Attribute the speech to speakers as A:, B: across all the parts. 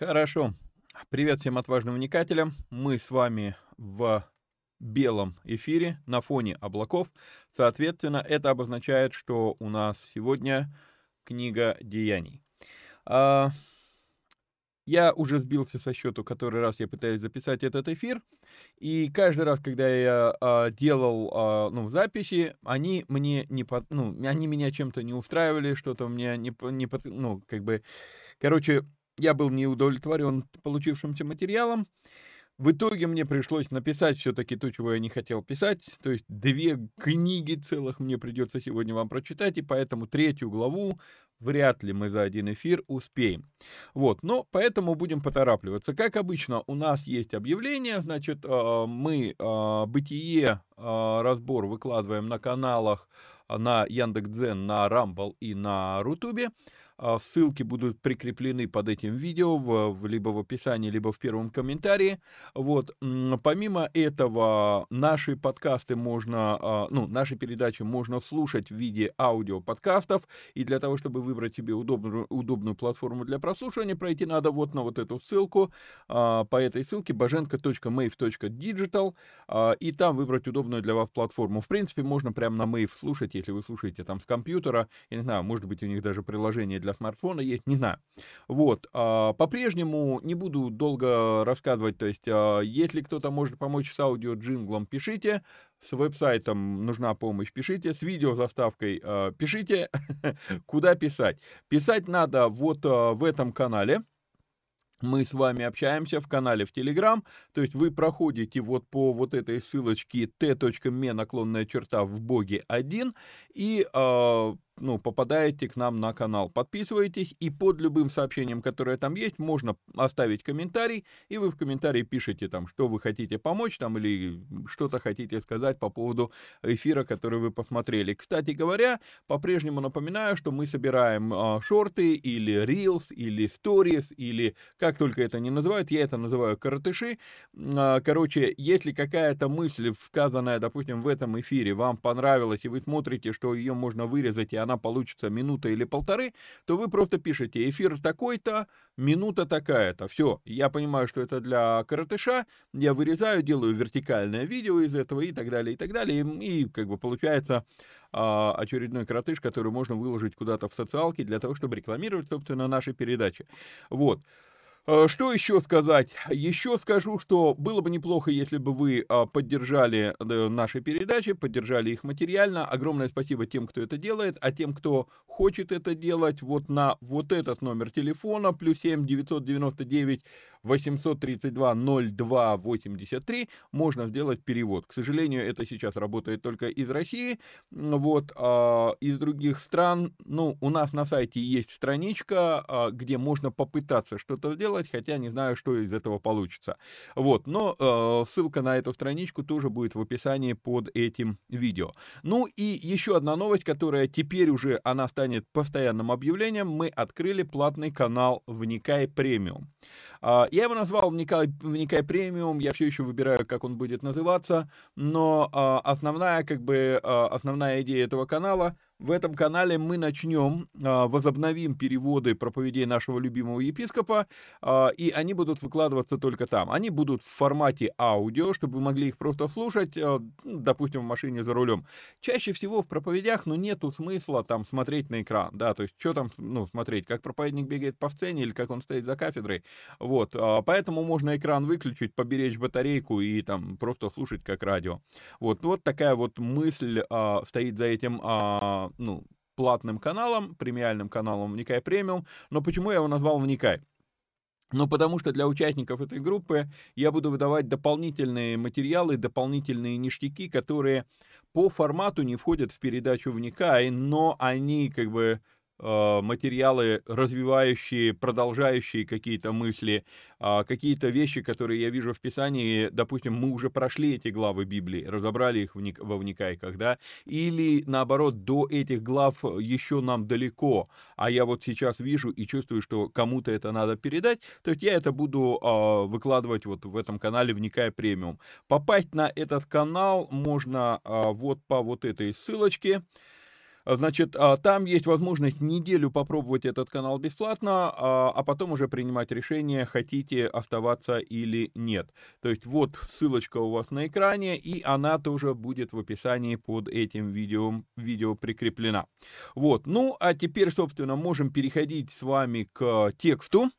A: Хорошо. Привет всем отважным вникателям. Мы с вами в белом эфире на фоне облаков. Соответственно, это обозначает, что у нас сегодня книга деяний. А, я уже сбился со счету, который раз я пытаюсь записать этот эфир, и каждый раз, когда я а, делал а, ну, записи, они мне не под, ну, они меня чем-то не устраивали, что-то мне не, не под, ну, как бы, короче, я был не удовлетворен получившимся материалом. В итоге мне пришлось написать все-таки то, чего я не хотел писать. То есть две книги целых мне придется сегодня вам прочитать, и поэтому третью главу вряд ли мы за один эфир успеем. Вот, но поэтому будем поторапливаться. Как обычно, у нас есть объявление, значит, а, мы а, бытие, а, разбор выкладываем на каналах на Яндекс.Дзен, на Рамбл и на Рутубе. А, ссылки будут прикреплены под этим видео, в, либо в описании, либо в первом комментарии. Вот. Помимо этого, наши подкасты можно, а, ну, наши передачи можно слушать в виде аудиоподкастов. И для того, чтобы выбрать себе удобную, удобную платформу для прослушивания, пройти надо вот на вот эту ссылку. А, по этой ссылке bajenko.mave.digital. И там выбрать удобную для вас платформу. В принципе, можно прямо на Mave слушать, если вы слушаете там с компьютера. Я не знаю, может быть, у них даже приложение для для смартфона есть, не знаю. Вот, а, по-прежнему не буду долго рассказывать, то есть, а, если кто-то может помочь с аудио-джинглом, пишите, с веб-сайтом нужна помощь, пишите, с видеозаставкой а, пишите, куда писать. Писать надо вот в этом канале, мы с вами общаемся в канале в Телеграм, то есть вы проходите вот по вот этой ссылочке t.me наклонная черта в боге 1 и э, ну, попадаете к нам на канал. Подписывайтесь, и под любым сообщением, которое там есть, можно оставить комментарий, и вы в комментарии пишете там, что вы хотите помочь там, или что-то хотите сказать по поводу эфира, который вы посмотрели. Кстати говоря, по-прежнему напоминаю, что мы собираем а, шорты, или reels, или stories, или как только это не называют, я это называю коротыши. А, короче, если какая-то мысль, сказанная, допустим, в этом эфире, вам понравилась, и вы смотрите, что ее можно вырезать, и она она получится минута или полторы, то вы просто пишете эфир такой-то, минута такая-то. Все, я понимаю, что это для коротыша, я вырезаю, делаю вертикальное видео из этого и так далее, и так далее. И, и как бы получается а, очередной коротыш, который можно выложить куда-то в социалки для того, чтобы рекламировать, собственно, наши передачи. Вот. Э, что еще сказать? Еще скажу, что было бы неплохо, если бы вы а, поддержали наши передачи, поддержали их материально. Огромное спасибо тем, кто это делает, а тем, кто хочет это делать, вот на вот этот номер телефона, плюс 7 999 832 02 83 можно сделать перевод. К сожалению, это сейчас работает только из России, вот, а из других стран, ну, у нас на сайте есть страничка, а, где можно попытаться что-то сделать, хотя не знаю, что из этого получится. Вот, но э, ссылка на эту страничку тоже будет в описании под этим видео. Ну и еще одна новость, которая теперь уже, она станет постоянным объявлением, мы открыли платный канал «Вникай премиум». Я его назвал «Вникай, Вникай премиум», я все еще выбираю, как он будет называться, но а, основная, как бы, а, основная идея этого канала — в этом канале мы начнем, а, возобновим переводы проповедей нашего любимого епископа, а, и они будут выкладываться только там. Они будут в формате аудио, чтобы вы могли их просто слушать, а, ну, допустим, в машине за рулем. Чаще всего в проповедях, ну, нету смысла там смотреть на экран, да, то есть что там, ну, смотреть, как проповедник бегает по сцене или как он стоит за кафедрой, вот, поэтому можно экран выключить, поберечь батарейку и там просто слушать как радио. Вот, вот такая вот мысль стоит за этим ну, платным каналом, премиальным каналом Вникай Премиум. Но почему я его назвал Вникай? Ну, потому что для участников этой группы я буду выдавать дополнительные материалы, дополнительные ништяки, которые по формату не входят в передачу «Вникай», но они как бы материалы, развивающие, продолжающие какие-то мысли, а, какие-то вещи, которые я вижу в Писании, допустим, мы уже прошли эти главы Библии, разобрали их во вникайках, да, или наоборот, до этих глав еще нам далеко, а я вот сейчас вижу и чувствую, что кому-то это надо передать, то есть я это буду а, выкладывать вот в этом канале «Вникай премиум». Попасть на этот канал можно а, вот по вот этой ссылочке, Значит, а, там есть возможность неделю попробовать этот канал бесплатно, а, а потом уже принимать решение, хотите оставаться или нет. То есть вот ссылочка у вас на экране, и она тоже будет в описании под этим видео, видео прикреплена. Вот, ну а теперь, собственно, можем переходить с вами к тексту.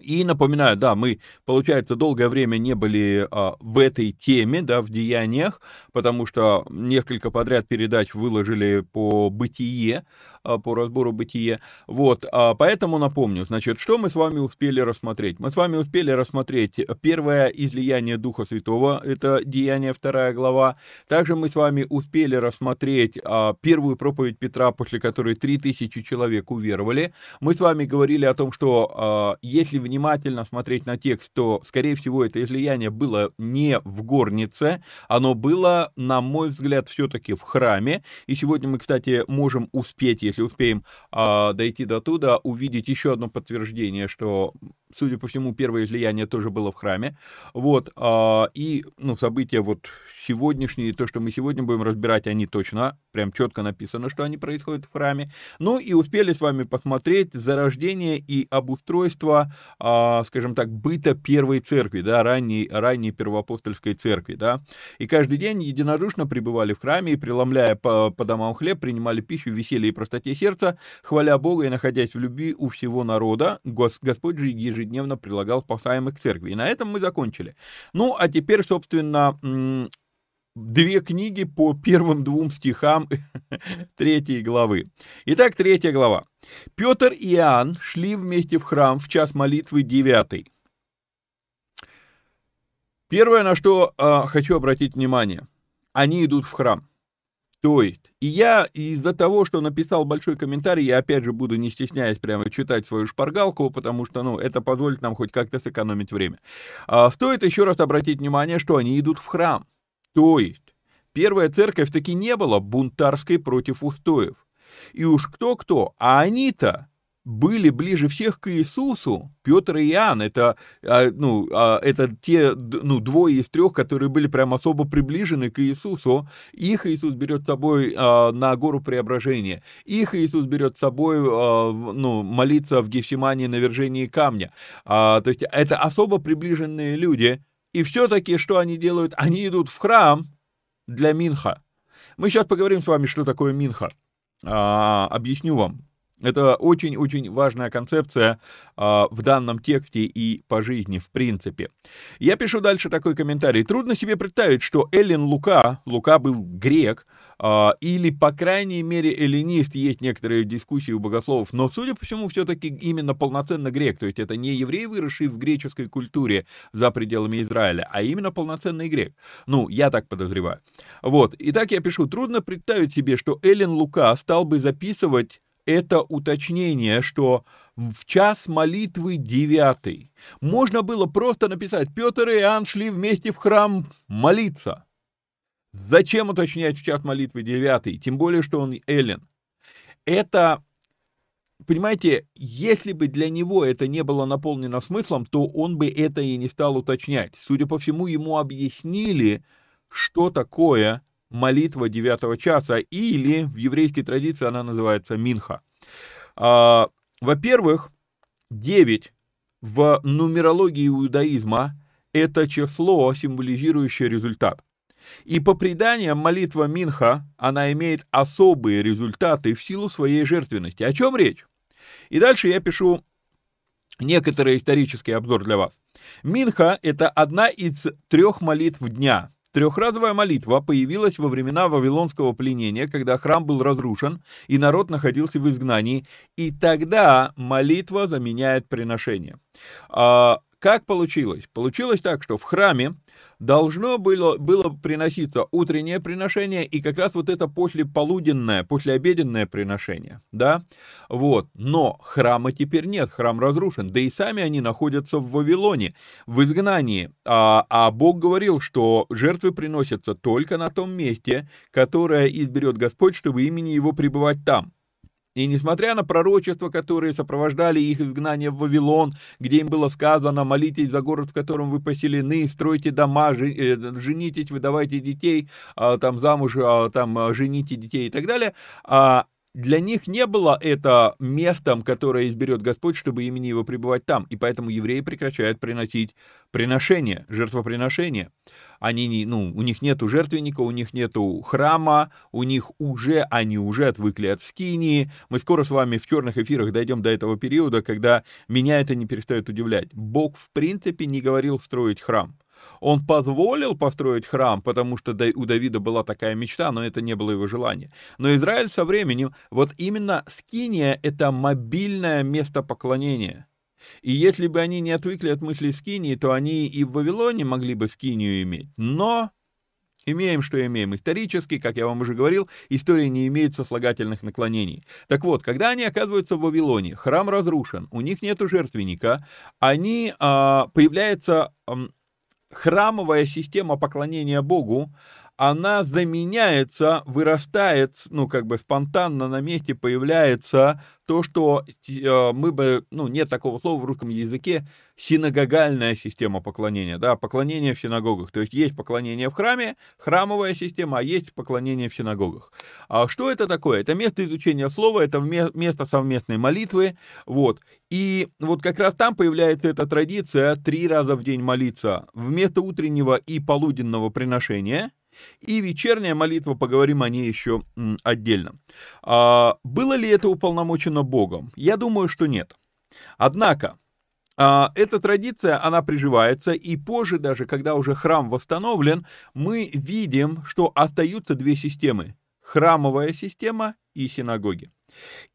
A: И напоминаю, да, мы, получается, долгое время не были а, в этой теме, да, в деяниях, потому что несколько подряд передач выложили по бытие, по разбору бытие. Вот, а, поэтому напомню, значит, что мы с вами успели рассмотреть? Мы с вами успели рассмотреть первое излияние Духа Святого, это Деяние, вторая глава. Также мы с вами успели рассмотреть а, первую проповедь Петра, после которой 3000 человек уверовали. Мы с вами говорили о том, что а, если внимательно смотреть на текст, то, скорее всего, это излияние было не в горнице, оно было, на мой взгляд, все-таки в храме. И сегодня мы, кстати, можем успеть, если успеем а, дойти до туда, увидеть еще одно подтверждение, что, судя по всему, первое излияние тоже было в храме. Вот, а, и, ну, события вот сегодняшние, то, что мы сегодня будем разбирать, они точно, прям четко написано, что они происходят в храме. Ну и успели с вами посмотреть зарождение и обустройство, а, скажем так, быта первой церкви, да, ранней, ранней первоапостольской церкви, да. И каждый день единодушно пребывали в храме и, преломляя по, по домам хлеб, принимали пищу в веселье и простоте сердца, хваля Бога и находясь в любви у всего народа, Господь же ежедневно прилагал спасаемых к церкви. И на этом мы закончили. Ну, а теперь, собственно, две книги по первым двум стихам третьей главы. Итак, третья глава. Петр и Иоанн шли вместе в храм в час молитвы девятый. Первое, на что э, хочу обратить внимание, они идут в храм. То есть, и я из-за того, что написал большой комментарий, я опять же буду, не стесняясь, прямо читать свою шпаргалку, потому что, ну, это позволит нам хоть как-то сэкономить время. А, стоит еще раз обратить внимание, что они идут в храм. То есть, первая церковь таки не была бунтарской против устоев. И уж кто-кто, а они-то были ближе всех к Иисусу, Петр и Иоанн, это, а, ну, а, это те ну, двое из трех, которые были прям особо приближены к Иисусу. Их Иисус берет с собой а, на гору преображения. Их Иисус берет с собой ну, молиться в Гефсимании на вержении камня. То есть это особо приближенные люди. И все-таки что они делают? Они идут в храм для Минха. Мы сейчас поговорим с вами, что такое Минха. Объясню вам. Это очень-очень важная концепция э, в данном тексте и по жизни в принципе. Я пишу дальше такой комментарий. Трудно себе представить, что Эллен Лука, Лука был грек, э, или, по крайней мере, эллинист, есть некоторые дискуссии у богословов, но, судя по всему, все-таки именно полноценно грек, то есть это не еврей, выросший в греческой культуре за пределами Израиля, а именно полноценный грек. Ну, я так подозреваю. Вот, итак, я пишу, трудно представить себе, что Эллен Лука стал бы записывать это уточнение, что в час молитвы девятый можно было просто написать «Петр и Иоанн шли вместе в храм молиться». Зачем уточнять в час молитвы девятый? Тем более, что он Эллен. Это, понимаете, если бы для него это не было наполнено смыслом, то он бы это и не стал уточнять. Судя по всему, ему объяснили, что такое молитва девятого часа, или в еврейской традиции она называется минха. А, во-первых, 9 в нумерологии иудаизма – это число, символизирующее результат. И по преданиям молитва Минха, она имеет особые результаты в силу своей жертвенности. О чем речь? И дальше я пишу некоторый исторический обзор для вас. Минха – это одна из трех молитв дня, Трехразовая молитва появилась во времена Вавилонского пленения, когда храм был разрушен и народ находился в изгнании, и тогда молитва заменяет приношение. А, как получилось? Получилось так, что в храме должно было, было приноситься утреннее приношение и как раз вот это послеполуденное, послеобеденное приношение, да, вот, но храма теперь нет, храм разрушен, да и сами они находятся в Вавилоне, в изгнании, а, а Бог говорил, что жертвы приносятся только на том месте, которое изберет Господь, чтобы имени Его пребывать там, и несмотря на пророчества, которые сопровождали их изгнание в Вавилон, где им было сказано, молитесь за город, в котором вы поселены, стройте дома, э, женитесь, выдавайте детей, а, там замуж, а, там а, жените детей и так далее, для них не было это местом, которое изберет Господь, чтобы имени его пребывать там. И поэтому евреи прекращают приносить приношения, жертвоприношения. Они не, ну, у них нету жертвенника, у них нету храма, у них уже, они уже отвыкли от скинии. Мы скоро с вами в черных эфирах дойдем до этого периода, когда меня это не перестает удивлять. Бог в принципе не говорил строить храм. Он позволил построить храм, потому что у Давида была такая мечта, но это не было его желание. Но Израиль со временем, вот именно Скиния — это мобильное место поклонения. И если бы они не отвыкли от мысли Скинии, то они и в Вавилоне могли бы Скинию иметь. Но Имеем, что имеем. Исторически, как я вам уже говорил, история не имеет сослагательных наклонений. Так вот, когда они оказываются в Вавилоне, храм разрушен, у них нет жертвенника, они, а, появляется храмовая система поклонения Богу, она заменяется, вырастает, ну, как бы спонтанно на месте появляется то, что э, мы бы, ну, нет такого слова в русском языке, синагогальная система поклонения, да, поклонение в синагогах. То есть есть поклонение в храме, храмовая система, а есть поклонение в синагогах. А что это такое? Это место изучения слова, это место совместной молитвы, вот. И вот как раз там появляется эта традиция три раза в день молиться вместо утреннего и полуденного приношения – и вечерняя молитва, поговорим о ней еще отдельно. А, было ли это уполномочено Богом? Я думаю, что нет. Однако, а, эта традиция, она приживается, и позже даже, когда уже храм восстановлен, мы видим, что остаются две системы. Храмовая система и синагоги.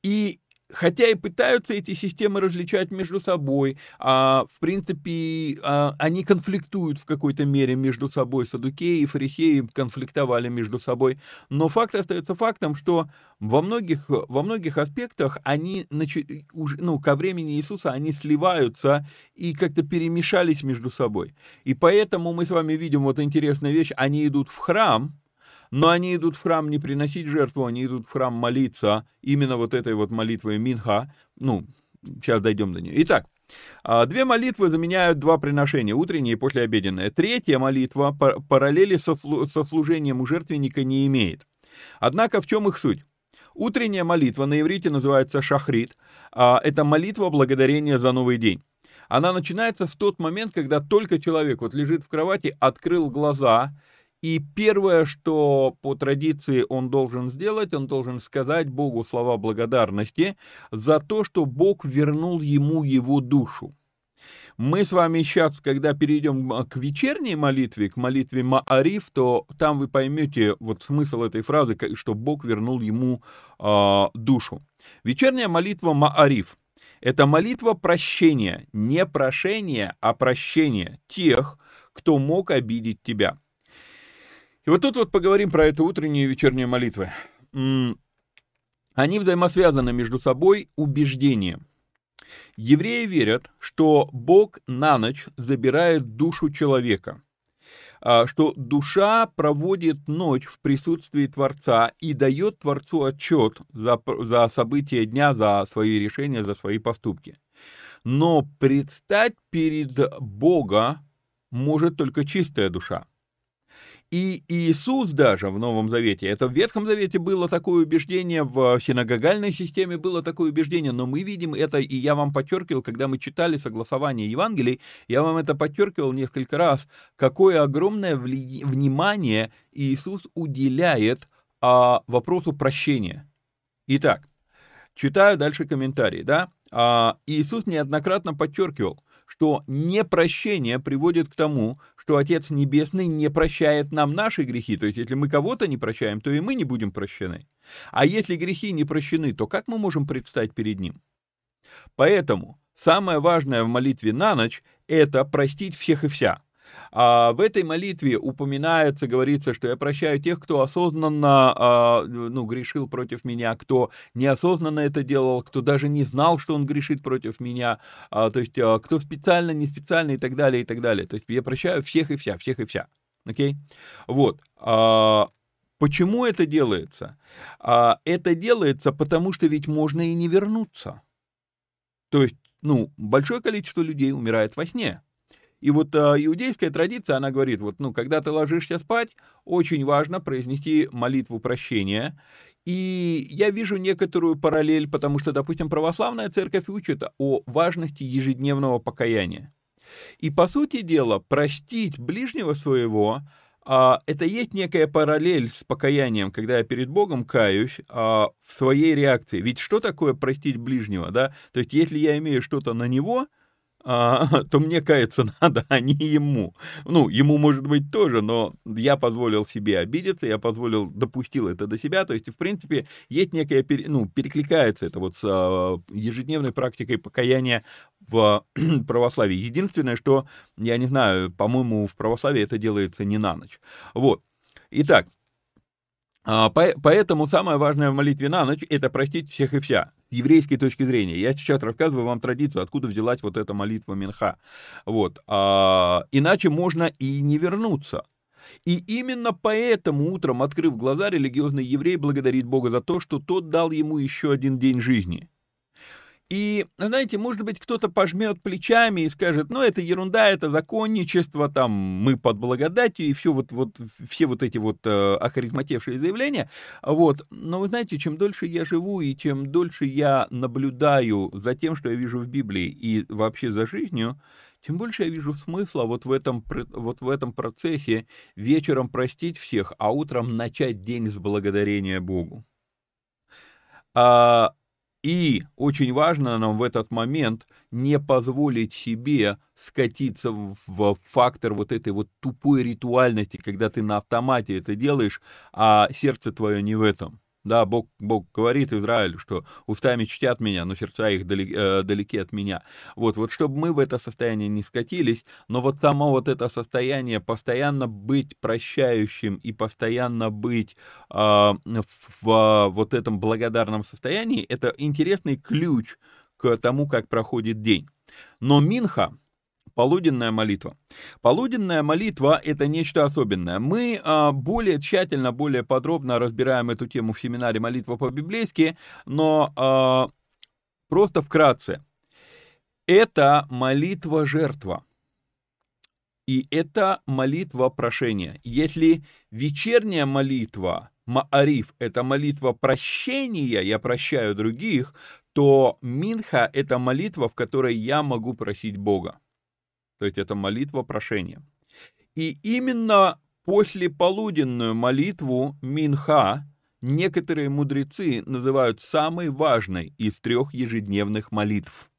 A: И хотя и пытаются эти системы различать между собой, а, в принципе, а, они конфликтуют в какой-то мере между собой. Садукеи и фарисеи конфликтовали между собой. Но факт остается фактом, что во многих, во многих аспектах они, ну, ко времени Иисуса они сливаются и как-то перемешались между собой. И поэтому мы с вами видим вот интересную вещь. Они идут в храм, но они идут в храм не приносить жертву, они идут в храм молиться именно вот этой вот молитвой Минха. Ну, сейчас дойдем до нее. Итак, а, Две молитвы заменяют два приношения, утреннее и послеобеденное. Третья молитва параллели со, со служением у жертвенника не имеет. Однако в чем их суть? Утренняя молитва на иврите называется шахрит. А, это молитва благодарения за новый день. Она начинается в тот момент, когда только человек вот лежит в кровати, открыл глаза, и первое, что по традиции он должен сделать, он должен сказать Богу слова благодарности за то, что Бог вернул ему его душу. Мы с вами сейчас, когда перейдем к вечерней молитве, к молитве Маариф, то там вы поймете вот смысл этой фразы, что Бог вернул ему э, душу. Вечерняя молитва Маариф – это молитва прощения, не прошения, а прощения тех, кто мог обидеть тебя. И вот тут вот поговорим про эту утреннюю и вечернюю молитвы. Они взаимосвязаны между собой убеждением. Евреи верят, что Бог на ночь забирает душу человека, а, что душа проводит ночь в присутствии Творца и дает Творцу отчет за, за события дня, за свои решения, за свои поступки. Но предстать перед Бога может только чистая душа. И Иисус даже в Новом Завете, это в Ветхом Завете было такое убеждение, в синагогальной системе было такое убеждение, но мы видим это, и я вам подчеркивал, когда мы читали согласование Евангелий, я вам это подчеркивал несколько раз, какое огромное внимание Иисус уделяет а, вопросу прощения. Итак, читаю дальше комментарии, да? А, Иисус неоднократно подчеркивал, что непрощение приводит к тому, что Отец Небесный не прощает нам наши грехи. То есть, если мы кого-то не прощаем, то и мы не будем прощены. А если грехи не прощены, то как мы можем предстать перед Ним? Поэтому самое важное в молитве на ночь – это простить всех и вся – а в этой молитве упоминается, говорится, что я прощаю тех, кто осознанно а, ну, грешил против меня, кто неосознанно это делал, кто даже не знал, что он грешит против меня, а, то есть а, кто специально, не специально и так далее, и так далее. То есть я прощаю всех и вся, всех и вся. Окей? Вот. А, почему это делается? А, это делается, потому что ведь можно и не вернуться. То есть, ну, большое количество людей умирает во сне. И вот э, иудейская традиция, она говорит, вот, ну, когда ты ложишься спать, очень важно произнести молитву прощения. И я вижу некоторую параллель, потому что, допустим, православная церковь учит о важности ежедневного покаяния. И, по сути дела, простить ближнего своего а, это есть некая параллель с покаянием, когда я перед Богом каюсь а, в своей реакции. Ведь что такое простить ближнего, да? То есть, если я имею что-то на него, а, то мне каяться надо, а не ему. Ну, ему, может быть, тоже, но я позволил себе обидеться, я позволил, допустил это до себя, то есть, в принципе, есть некая, ну, перекликается это вот с а, ежедневной практикой покаяния в православии. Единственное, что, я не знаю, по-моему, в православии это делается не на ночь. Вот. Итак, а, поэтому самое важное в молитве на ночь – это простить всех и вся еврейской точки зрения. Я сейчас рассказываю вам традицию, откуда взялась вот эта молитва Минха. Вот. А, иначе можно и не вернуться. И именно поэтому утром, открыв глаза, религиозный еврей благодарит Бога за то, что тот дал ему еще один день жизни. И, знаете, может быть, кто-то пожмет плечами и скажет, ну, это ерунда, это законничество, там, мы под благодатью, и все вот, вот, все вот эти вот э, охаризматевшие заявления. Вот. Но вы знаете, чем дольше я живу, и чем дольше я наблюдаю за тем, что я вижу в Библии, и вообще за жизнью, тем больше я вижу смысла вот в этом, вот в этом процессе вечером простить всех, а утром начать день с благодарения Богу. А, и очень важно нам в этот момент не позволить себе скатиться в фактор вот этой вот тупой ритуальности, когда ты на автомате это делаешь, а сердце твое не в этом. Да, Бог, Бог говорит Израилю, что устами чтят меня, но сердца их далеки, э, далеки от меня. Вот, вот чтобы мы в это состояние не скатились, но вот само вот это состояние постоянно быть прощающим и постоянно быть э, в, в вот этом благодарном состоянии, это интересный ключ к тому, как проходит день. Но Минха, Полуденная молитва. Полуденная молитва – это нечто особенное. Мы а, более тщательно, более подробно разбираем эту тему в семинаре «Молитва по-библейски», но а, просто вкратце. Это молитва-жертва. И это молитва прошения. Если вечерняя молитва, Маариф, это молитва прощения, я прощаю других, то Минха – это молитва, в которой я могу просить Бога. То есть это молитва прошения. И именно после полуденную молитву Минха некоторые мудрецы называют самой важной из трех ежедневных молитв.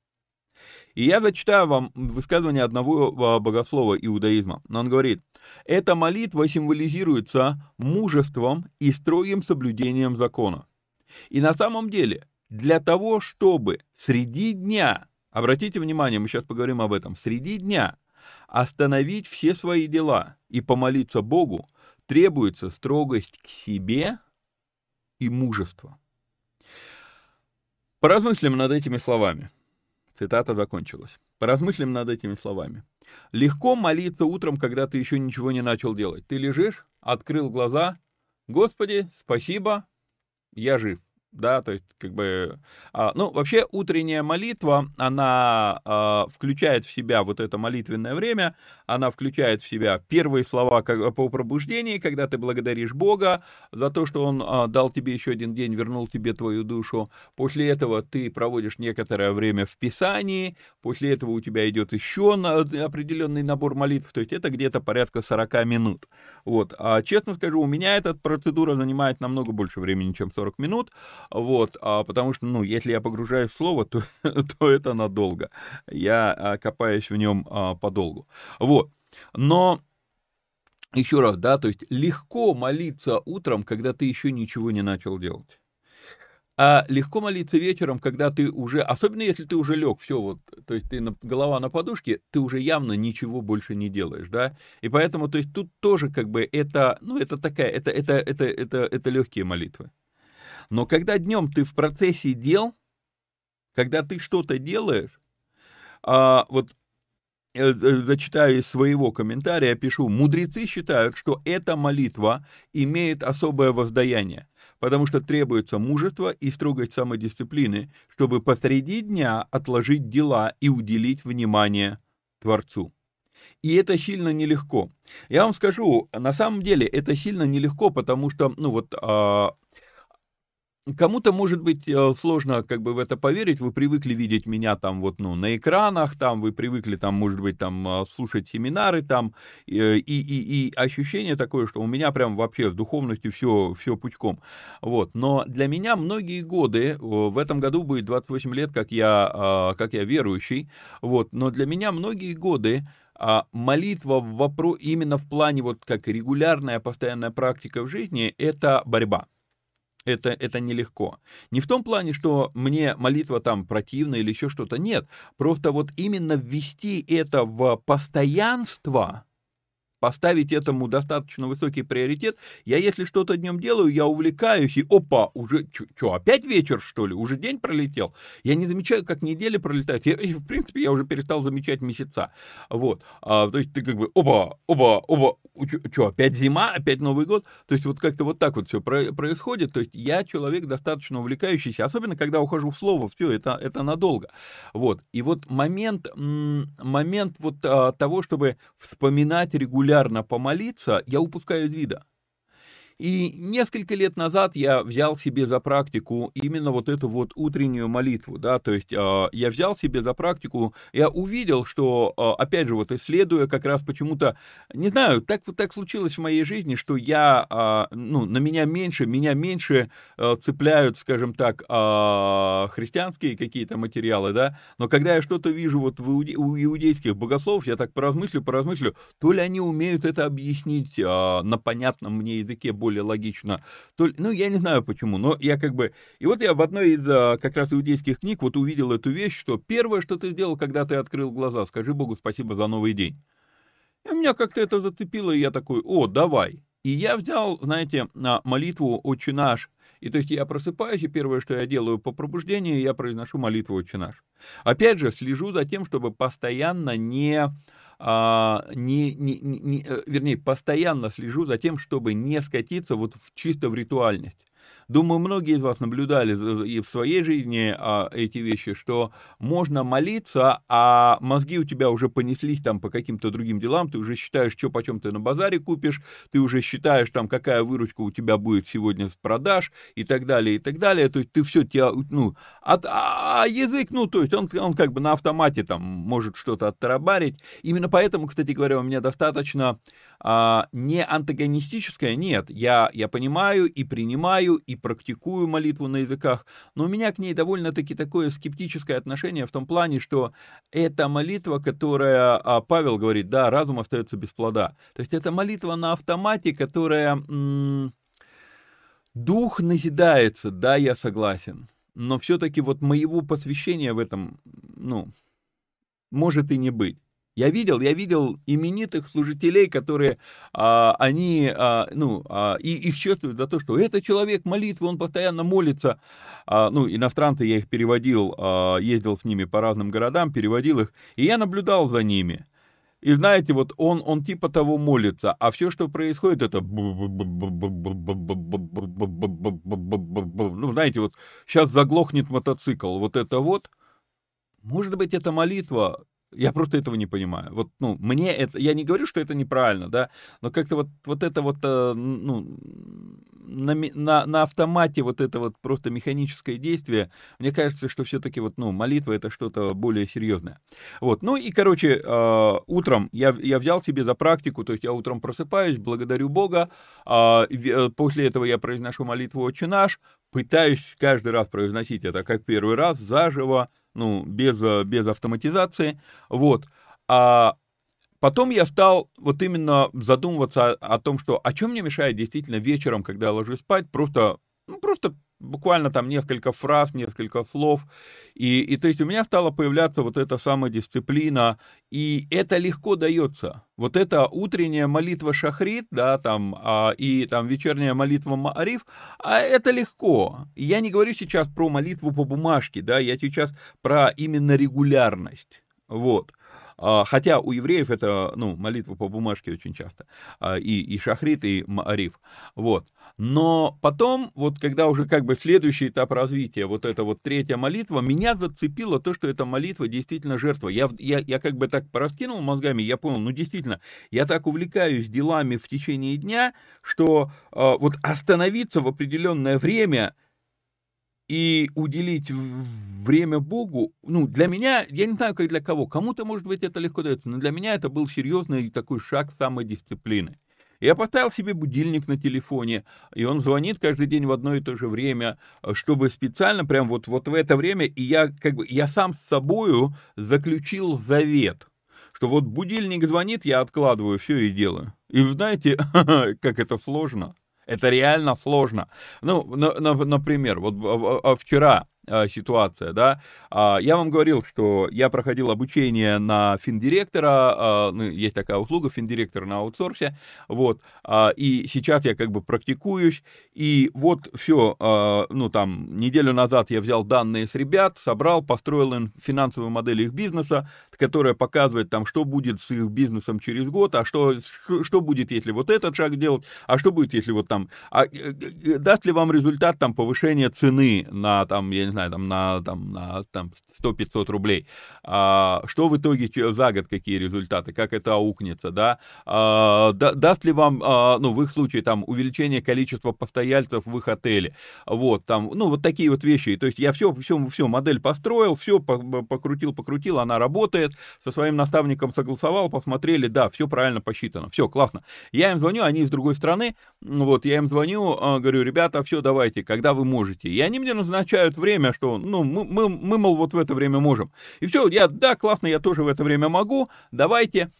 A: И я зачитаю вам высказывание одного а, богослова иудаизма. Он говорит, эта молитва символизируется мужеством и строгим соблюдением закона. И на самом деле, для того, чтобы среди дня Обратите внимание, мы сейчас поговорим об этом. Среди дня остановить все свои дела и помолиться Богу требуется строгость к себе и мужество. Поразмыслим над этими словами. Цитата закончилась. Поразмыслим над этими словами. Легко молиться утром, когда ты еще ничего не начал делать. Ты лежишь, открыл глаза. Господи, спасибо, я жив да, то есть как бы, а, ну, вообще утренняя молитва, она а, включает в себя вот это молитвенное время, она включает в себя первые слова как, по пробуждении, когда ты благодаришь Бога за то, что Он а, дал тебе еще один день, вернул тебе твою душу, после этого ты проводишь некоторое время в Писании, после этого у тебя идет еще на, определенный набор молитв, то есть это где-то порядка 40 минут, вот, а честно скажу, у меня эта процедура занимает намного больше времени, чем 40 минут, вот, а, потому что, ну, если я погружаюсь в слово, то, то это надолго. Я а, копаюсь в нем а, подолгу. Вот, но еще раз, да, то есть легко молиться утром, когда ты еще ничего не начал делать. А легко молиться вечером, когда ты уже, особенно если ты уже лег, все вот, то есть ты на, голова на подушке, ты уже явно ничего больше не делаешь, да, и поэтому, то есть тут тоже как бы это, ну это такая, это это это это это легкие молитвы. Но когда днем ты в процессе дел, когда ты что-то делаешь, а, вот э, э, зачитаю из своего комментария, пишу, мудрецы считают, что эта молитва имеет особое воздаяние, потому что требуется мужество и строгость самодисциплины, чтобы посреди дня отложить дела и уделить внимание Творцу. И это сильно нелегко. Я вам скажу, на самом деле это сильно нелегко, потому что, ну вот, а, Кому-то может быть э, сложно как бы в это поверить, вы привыкли видеть меня там вот, ну, на экранах, там вы привыкли там, может быть, там э, слушать семинары там, и, и, и ощущение такое, что у меня прям вообще в духовности все, все пучком, вот, но для меня многие годы, в этом году будет 28 лет, как я, а, как я верующий, вот, но для меня многие годы а молитва в вопро... именно в плане вот как регулярная постоянная практика в жизни, это борьба это, это нелегко. Не в том плане, что мне молитва там противна или еще что-то. Нет. Просто вот именно ввести это в постоянство, поставить этому достаточно высокий приоритет. Я, если что-то днем делаю, я увлекаюсь, и опа, уже, что, опять вечер, что ли? Уже день пролетел? Я не замечаю, как недели пролетают. Я, в принципе, я уже перестал замечать месяца. Вот. А, то есть ты как бы, опа, опа, опа, что, опять зима, опять Новый год? То есть вот как-то вот так вот все происходит. То есть я человек достаточно увлекающийся, особенно когда ухожу в слово, все, это, это надолго. Вот. И вот момент, момент вот а, того, чтобы вспоминать регулярно регулярно помолиться, я упускаю из вида. И несколько лет назад я взял себе за практику именно вот эту вот утреннюю молитву, да, то есть э, я взял себе за практику, я увидел, что, э, опять же, вот исследуя как раз почему-то, не знаю, так вот так случилось в моей жизни, что я, э, ну, на меня меньше, меня меньше э, цепляют, скажем так, э, христианские какие-то материалы, да, но когда я что-то вижу вот в иуде, у иудейских богословов, я так поразмыслю, поразмыслю, то ли они умеют это объяснить э, на понятном мне языке более более логично. То, ну, я не знаю почему, но я как бы... И вот я в одной из а, как раз иудейских книг вот увидел эту вещь, что первое, что ты сделал, когда ты открыл глаза, скажи Богу спасибо за новый день. И меня как-то это зацепило, и я такой, о, давай. И я взял, знаете, молитву «Отче наш», И то есть я просыпаюсь, и первое, что я делаю по пробуждению, я произношу молитву «Отче наш». Опять же, слежу за тем, чтобы постоянно не а, не, не, не, э, вернее, постоянно слежу за тем, чтобы не скатиться вот в, чисто в ритуальность. Думаю, многие из вас наблюдали и в своей жизни а, эти вещи, что можно молиться, а мозги у тебя уже понеслись там по каким-то другим делам, ты уже считаешь, что почем ты на базаре купишь, ты уже считаешь там, какая выручка у тебя будет сегодня с продаж и так далее, и так далее. То есть ты все, тебя, ну, от, а, а язык, ну, то есть он, он как бы на автомате там может что-то оттарабарить. Именно поэтому, кстати говоря, у меня достаточно а, не антагонистическое, нет, я, я понимаю и принимаю, и практикую молитву на языках, но у меня к ней довольно-таки такое скептическое отношение в том плане, что это молитва, которая, а, Павел говорит, да, разум остается без плода. То есть это молитва на автомате, которая... Дух назидается, да, я согласен, но все-таки вот моего посвящения в этом, ну, может и не быть. Я видел, я видел именитых служителей, которые, а, они, а, ну, а, и их чувствуют за то, что это человек молитвы, он постоянно молится. А, ну, иностранцы я их переводил, а, ездил с ними по разным городам, переводил их, и я наблюдал за ними. И знаете, вот он, он типа того молится, а все, что происходит, это... Ну, знаете, вот сейчас заглохнет мотоцикл, вот это вот. Может быть, это молитва, я просто этого не понимаю. Вот, ну, мне это, я не говорю, что это неправильно, да, но как-то вот, вот это вот, э, ну, на, на, на автомате вот это вот просто механическое действие, мне кажется, что все-таки вот, ну, молитва это что-то более серьезное. Вот, ну и, короче, э, утром я, я взял себе за практику, то есть я утром просыпаюсь, благодарю Бога, а, э, после этого я произношу молитву «Отче наш», пытаюсь каждый раз произносить это как первый раз, заживо, ну, без, э, без автоматизации, вот. А потом я стал вот именно задумываться о, о том, что о чем мне мешает действительно вечером, когда я ложусь спать, просто, ну, просто буквально там несколько фраз, несколько слов, и, и то есть у меня стала появляться вот эта самодисциплина, и это легко дается. Вот эта утренняя молитва шахрит, да, там, а, и там вечерняя молитва Маариф, а это легко. Я не говорю сейчас про молитву по бумажке, да, я сейчас про именно регулярность. Вот. А, хотя у евреев это, ну, молитва по бумажке очень часто, а, и, и шахрит, и маариф, вот. Но потом, вот когда уже как бы следующий этап развития, вот эта вот третья молитва, меня зацепило то, что эта молитва действительно жертва. Я, я, я как бы так пораскинул мозгами, я понял, ну, действительно, я так увлекаюсь делами в течение дня, что э, вот остановиться в определенное время и уделить время Богу, ну, для меня, я не знаю, как для кого, кому-то, может быть, это легко дается, но для меня это был серьезный такой шаг самодисциплины. Я поставил себе будильник на телефоне, и он звонит каждый день в одно и то же время, чтобы специально, прям вот, вот в это время, и я как бы, я сам с собою заключил завет, что вот будильник звонит, я откладываю все и делаю. И знаете, как это сложно. Это реально сложно. Ну, на, на, например, вот а, вчера а, ситуация, да. А, я вам говорил, что я проходил обучение на финдиректора, ну, есть такая услуга, финдиректор на аутсорсе, вот, и сейчас я как бы практикуюсь, и вот все, ну, там, неделю назад я взял данные с ребят, собрал, построил им финансовую модель их бизнеса, которая показывает там, что будет с их бизнесом через год, а что, что будет, если вот этот шаг делать, а что будет, если вот там, а, э, э, даст ли вам результат там повышения цены на там, я не знаю, там на, там, на там, 100-500 рублей. А, что в итоге за год, какие результаты, как это аукнется, да? А, да даст ли вам, а, ну, в их случае, там, увеличение количества постояльцев в их отеле, вот, там, ну, вот такие вот вещи. То есть я все, все, все модель построил, все покрутил, покрутил, она работает, со своим наставником согласовал, посмотрели, да, все правильно посчитано, все, классно. Я им звоню, они из другой страны, вот, я им звоню, а, говорю, ребята, все, давайте, когда вы можете. И они мне назначают время, что, ну, мы, мы, мы мол, вот в это время можем. И все, я, да, классно, я тоже в это время могу, давайте.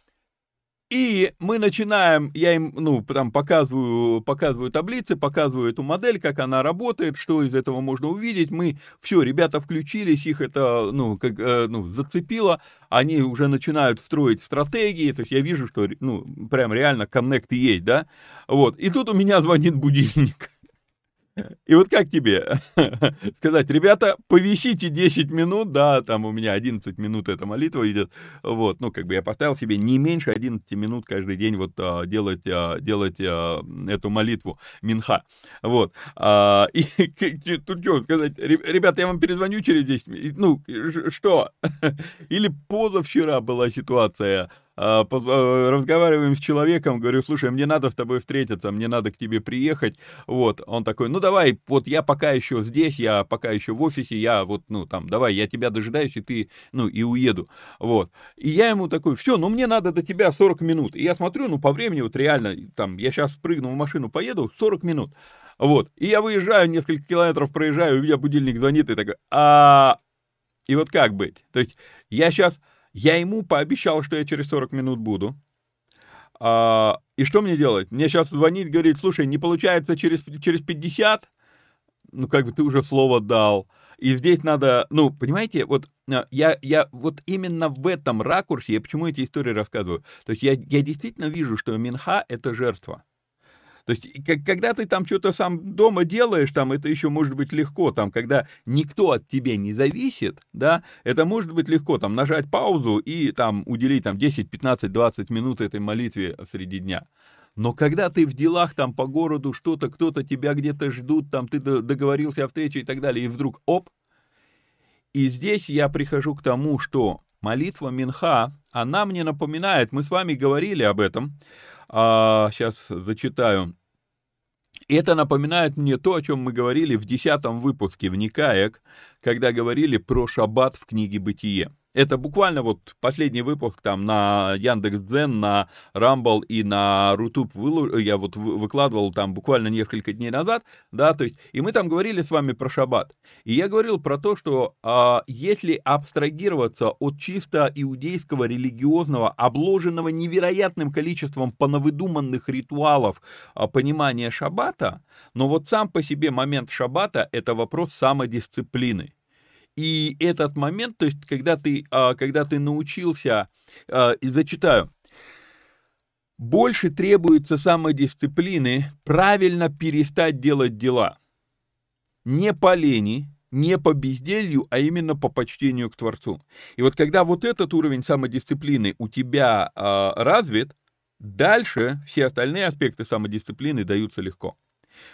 A: И мы начинаем, я им, ну, там показываю, показываю таблицы, показываю эту модель, как она работает, что из этого можно увидеть. Мы, все, ребята включились, их это, ну, как, э, ну, зацепило, они уже начинают строить стратегии, то есть я вижу, что, ну, прям реально коннект есть, да, вот. И тут у меня звонит будильник. И вот как тебе сказать, ребята, повисите 10 минут, да, там у меня 11 минут эта молитва идет, вот, ну, как бы я поставил себе не меньше 11 минут каждый день вот а, делать, а, делать а, эту молитву Минха, вот. И тут что сказать, ребята, я вам перезвоню через 10 минут, ну, что? Или позавчера была ситуация, разговариваем с человеком, говорю, слушай, мне надо с тобой встретиться, мне надо к тебе приехать, вот, он такой, ну давай, вот я пока еще здесь, я пока еще в офисе, я вот, ну там, давай, я тебя дожидаюсь, и ты, ну, и уеду, вот, и я ему такой, все, ну мне надо до тебя 40 минут, и я смотрю, ну по времени вот реально, там, я сейчас прыгну в машину, поеду, 40 минут, вот, и я выезжаю, несколько километров проезжаю, у меня будильник звонит, и такой, а, и вот как быть, то есть я сейчас я ему пообещал, что я через 40 минут буду. А, и что мне делать? Мне сейчас звонит, говорит, слушай, не получается через, через 50? Ну, как бы ты уже слово дал. И здесь надо, ну, понимаете, вот а, я, я вот именно в этом ракурсе, я почему эти истории рассказываю? То есть я, я действительно вижу, что Минха — это жертва. То есть, когда ты там что-то сам дома делаешь, там это еще может быть легко, там, когда никто от тебя не зависит, да, это может быть легко, там, нажать паузу и там уделить там 10, 15, 20 минут этой молитве среди дня. Но когда ты в делах там по городу что-то, кто-то тебя где-то ждут, там ты договорился о встрече и так далее, и вдруг оп, и здесь я прихожу к тому, что молитва Минха, она мне напоминает, мы с вами говорили об этом, а, сейчас зачитаю. Это напоминает мне то, о чем мы говорили в десятом выпуске в Никаек, когда говорили про шаббат в книге «Бытие». Это буквально вот последний выпуск там на Яндекс.Дзен, на Рамбл и на Рутуб я вот выкладывал там буквально несколько дней назад, да, то есть, и мы там говорили с вами про шаббат. И я говорил про то, что а, если абстрагироваться от чисто иудейского религиозного, обложенного невероятным количеством понавыдуманных ритуалов а, понимания шаббата, но вот сам по себе момент шаббата — это вопрос самодисциплины. И этот момент, то есть, когда ты, а, когда ты научился, а, и зачитаю, больше требуется самодисциплины правильно перестать делать дела. Не по лени, не по безделью, а именно по почтению к Творцу. И вот когда вот этот уровень самодисциплины у тебя э, развит, дальше все остальные аспекты самодисциплины даются легко.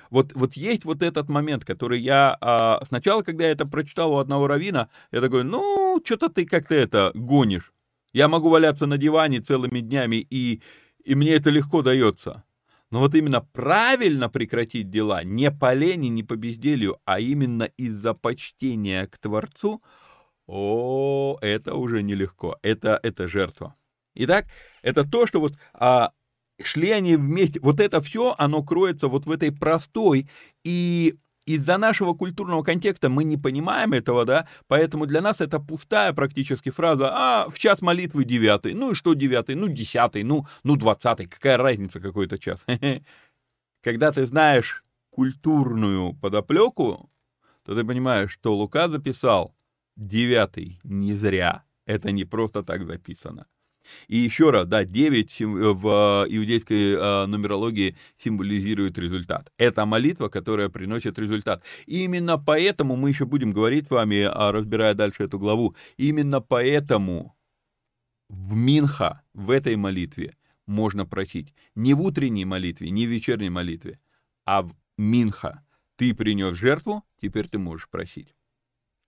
A: Вот, вот есть вот этот момент, который я а, сначала, когда я это прочитал у одного равина, я такой, ну, что-то ты как-то это гонишь. Я могу валяться на диване целыми днями, и, и мне это легко дается. Но вот именно правильно прекратить дела, не по лени, не по безделью, а именно из-за почтения к Творцу, о, это уже нелегко, это, это жертва. Итак, это то, что вот а, шли они вместе. Вот это все, оно кроется вот в этой простой и из-за нашего культурного контекста мы не понимаем этого, да, поэтому для нас это пустая практически фраза, а, в час молитвы девятый, ну и что девятый, ну десятый, ну, ну двадцатый, какая разница какой-то час. Когда ты знаешь культурную подоплеку, то ты понимаешь, что Лука записал девятый не зря, это не просто так записано. И еще раз, да, 9 в а, иудейской а, нумерологии символизирует результат. Это молитва, которая приносит результат. И именно поэтому мы еще будем говорить с вами, а, разбирая дальше эту главу, именно поэтому в Минха, в этой молитве, можно просить не в утренней молитве, не в вечерней молитве, а в Минха. Ты принес жертву, теперь ты можешь просить.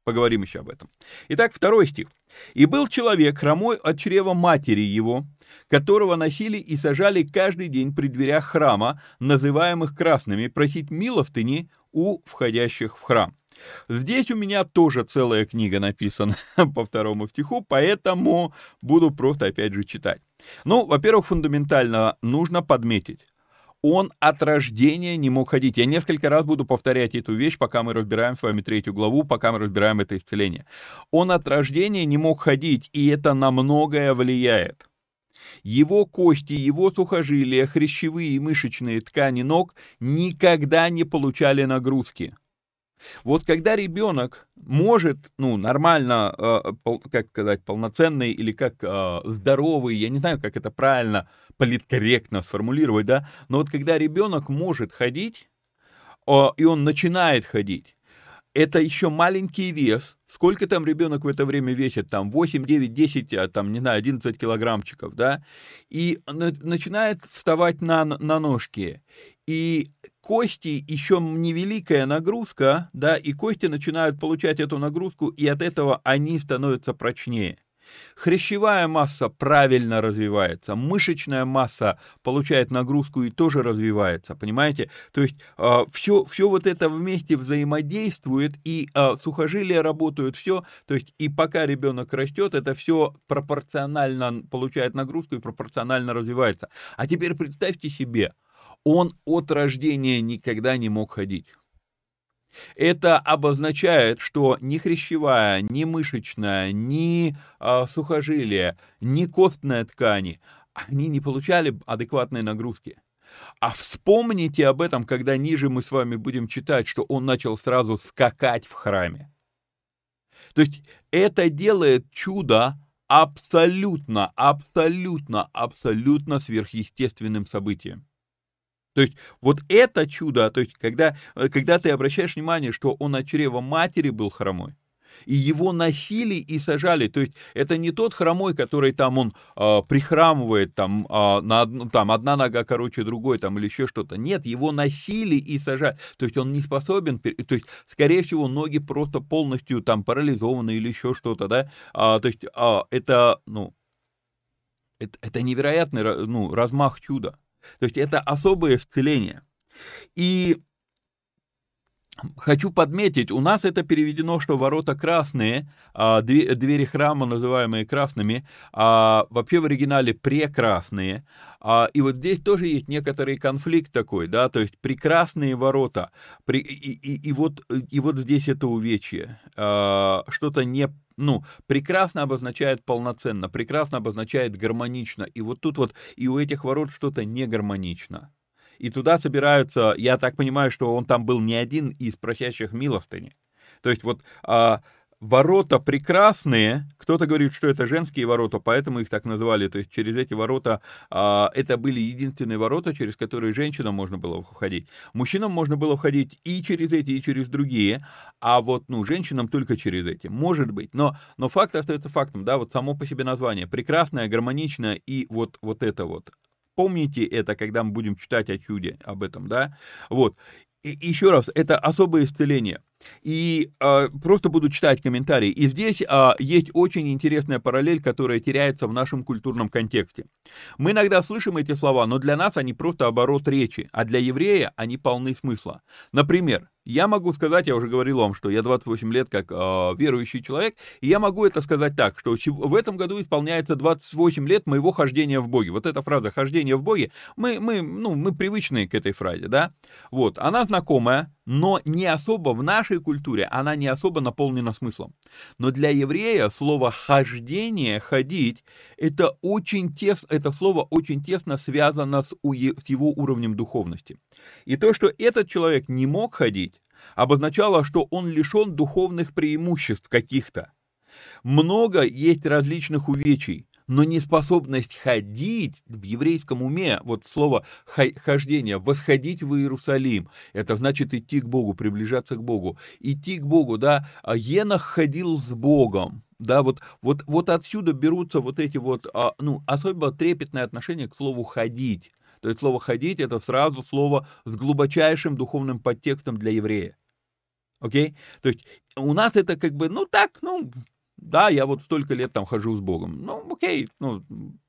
A: Поговорим еще об этом. Итак, второй стих. «И был человек, хромой от чрева матери его, которого носили и сажали каждый день при дверях храма, называемых красными, просить милостыни у входящих в храм». Здесь у меня тоже целая книга написана по второму стиху, поэтому буду просто опять же читать. Ну, во-первых, фундаментально нужно подметить, он от рождения не мог ходить. Я несколько раз буду повторять эту вещь, пока мы разбираем с вами третью главу, пока мы разбираем это исцеление. Он от рождения не мог ходить, и это на многое влияет. Его кости, его сухожилия, хрящевые и мышечные ткани ног никогда не получали нагрузки. Вот когда ребенок может, ну, нормально, э, как сказать, полноценный или как э, здоровый, я не знаю, как это правильно, политкорректно сформулировать, да, но вот когда ребенок может ходить, и он начинает ходить, это еще маленький вес. Сколько там ребенок в это время весит? Там 8, 9, 10, там, не знаю, 11 килограммчиков, да? И начинает вставать на, на ножки. И кости еще невеликая нагрузка, да, и кости начинают получать эту нагрузку, и от этого они становятся прочнее. Хрящевая масса правильно развивается, мышечная масса получает нагрузку и тоже развивается, понимаете? То есть э, а, все, все вот это вместе взаимодействует, и э, сухожилия работают, все, то есть и пока ребенок растет, это все пропорционально получает нагрузку и пропорционально развивается. А теперь представьте себе, он от рождения никогда не мог ходить. Это обозначает, что ни хрящевая, ни мышечная, ни э, сухожилия, ни костная ткани, они не получали адекватной нагрузки. А вспомните об этом, когда ниже мы с вами будем читать, что он начал сразу скакать в храме. То есть это делает чудо абсолютно, абсолютно, абсолютно сверхъестественным событием. То есть вот это чудо, то есть когда, э, когда ты обращаешь внимание, что он от чрева матери был хромой, и его носили и сажали. То есть это не тот хромой, который там он э, прихрамывает, там, э, на одну, там одна нога короче другой, там или еще что-то. Нет, его носили и сажали. То есть он не способен, то есть скорее всего ноги просто полностью там парализованы или еще что-то, да. А, то есть а, это, ну, это, это невероятный ну, размах чуда. То есть это особое исцеление. И Хочу подметить, у нас это переведено, что ворота красные, а, двери храма, называемые красными, а вообще в оригинале прекрасные. А, и вот здесь тоже есть некоторый конфликт такой, да, то есть прекрасные ворота, и, и, и, вот, и вот здесь это увечье, а, что-то не ну, прекрасно обозначает полноценно, прекрасно обозначает гармонично. И вот тут вот и у этих ворот что-то не гармонично. И туда собираются, я так понимаю, что он там был не один из просящих милостыни. То есть вот а, ворота прекрасные, кто-то говорит, что это женские ворота, поэтому их так называли, то есть через эти ворота, а, это были единственные ворота, через которые женщинам можно было входить. Мужчинам можно было входить и через эти, и через другие, а вот, ну, женщинам только через эти, может быть, но, но факт остается фактом, да, вот само по себе название, прекрасное, гармоничное и вот, вот это вот. Помните это, когда мы будем читать о чуде, об этом, да? Вот. И еще раз, это особое исцеление. И э, просто буду читать комментарии. И здесь э, есть очень интересная параллель, которая теряется в нашем культурном контексте. Мы иногда слышим эти слова, но для нас они просто оборот речи, а для еврея они полны смысла. Например, я могу сказать, я уже говорил вам, что я 28 лет как э, верующий человек, и я могу это сказать так, что в этом году исполняется 28 лет моего хождения в Боге. Вот эта фраза «хождение в Боге», мы, мы, ну, мы привычные к этой фразе, да? Вот, она знакомая, но не особо в нашей культуре, она не особо наполнена смыслом. Но для еврея слово «хождение», «ходить», это очень тесно, это слово очень тесно связано с, с его уровнем духовности. И то, что этот человек не мог ходить, обозначало, что он лишен духовных преимуществ каких-то. Много есть различных увечий, но неспособность ходить в еврейском уме, вот слово хождение, восходить в Иерусалим, это значит идти к Богу, приближаться к Богу, идти к Богу, да, а Енах ходил с Богом, да, вот, вот, вот отсюда берутся вот эти вот, а, ну, особо трепетное отношение к слову «ходить». То есть слово «ходить» — это сразу слово с глубочайшим духовным подтекстом для еврея. Окей? Okay? То есть у нас это как бы, ну так, ну, да, я вот столько лет там хожу с Богом. Ну, окей, ну,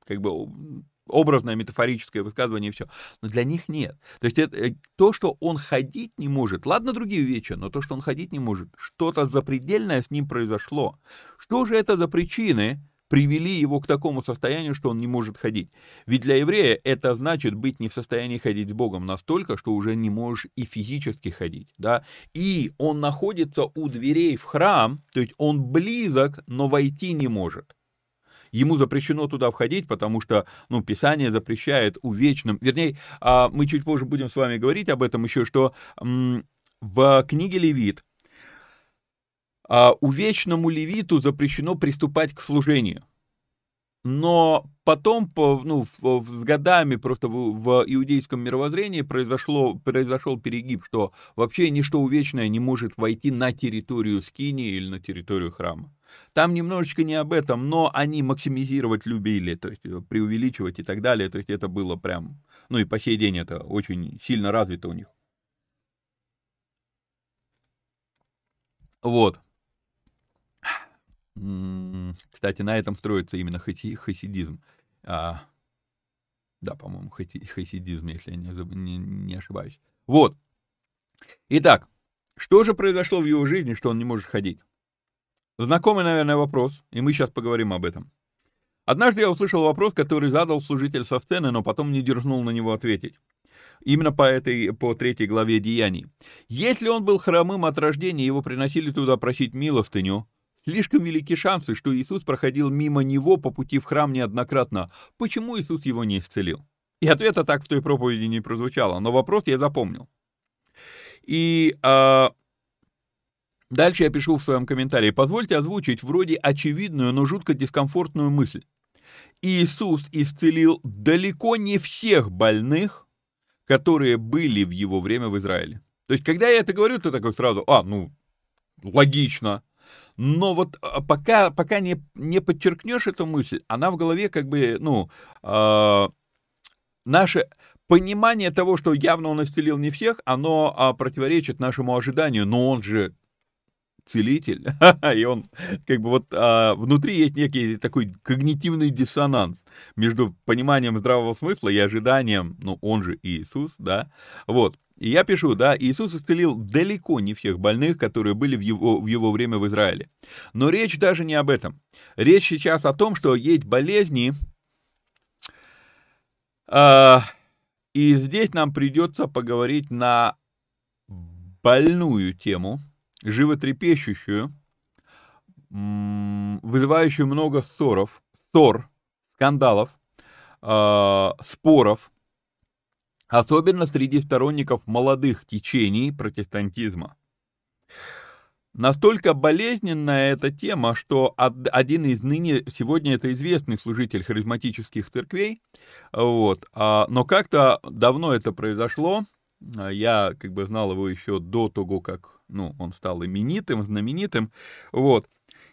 A: как бы образное метафорическое высказывание все. Но для них нет. То есть это, э, то, что он ходить не может, ладно другие вещи, но то, что он ходить не может, что-то запредельное с ним произошло. Что же это за причины, привели его к такому состоянию, что он не может ходить. Ведь для еврея это значит быть не в состоянии ходить с Богом настолько, что уже не можешь и физически ходить. Да? И он находится у дверей в храм, то есть он близок, но войти не может. Ему запрещено туда входить, потому что, ну, Писание запрещает увечным, вернее, а, мы чуть позже будем с вами говорить об этом еще, что в книге Левит а, увечному левиту запрещено приступать к служению. но потом, ну, с годами просто в, в иудейском мировоззрении произошло, произошел перегиб, что вообще ничто увечное не может войти на территорию Скинии или на территорию храма. Там немножечко не об этом, но они максимизировать любили, то есть э, преувеличивать и так далее. То есть это было прям, ну и по сей день это очень сильно развито у них. Вот. Кстати, на этом строится именно хаси, хасидизм. А, да, по-моему, хаси, хасидизм, если я не, не, не ошибаюсь. Вот. Итак, что же произошло в его жизни, что он не может ходить? Знакомый, наверное, вопрос, и мы сейчас поговорим об этом. Однажды я услышал вопрос, который задал служитель со сцены, но потом не дерзнул на него ответить. Именно по этой, по третьей главе Деяний. Если он был хромым от рождения, его приносили туда просить милостыню, Слишком велики шансы, что Иисус проходил мимо него по пути в храм неоднократно. Почему Иисус его не исцелил? И ответа так в той проповеди не прозвучало, но вопрос я запомнил. И а, дальше я пишу в своем комментарии. Позвольте озвучить вроде очевидную, но жутко дискомфортную мысль. Иисус исцелил далеко не всех больных, которые были в его время в Израиле. То есть, когда я это говорю, то такой сразу, а, ну, логично, но вот а, пока, пока не, не подчеркнешь эту мысль, она в голове как бы, ну, э, наше понимание того, что явно он исцелил не всех, оно а, противоречит нашему ожиданию, но он же целитель, и он как бы вот а, внутри есть некий такой когнитивный диссонанс между пониманием здравого смысла и ожиданием, ну он же Иисус, да, вот. И я пишу, да, Иисус исцелил далеко не всех больных, которые были в его, в его время в Израиле. Но речь даже не об этом. Речь сейчас о том, что есть болезни, э, и здесь нам придется поговорить на больную тему, животрепещущую, вызывающую много ссоров, ссор, скандалов, э, споров, особенно среди сторонников молодых течений протестантизма. Настолько болезненная эта тема, что один из ныне, сегодня это известный служитель харизматических церквей, вот, а, но как-то давно это произошло, я как бы знал его еще до того, как ну, он стал именитым, знаменитым, вот,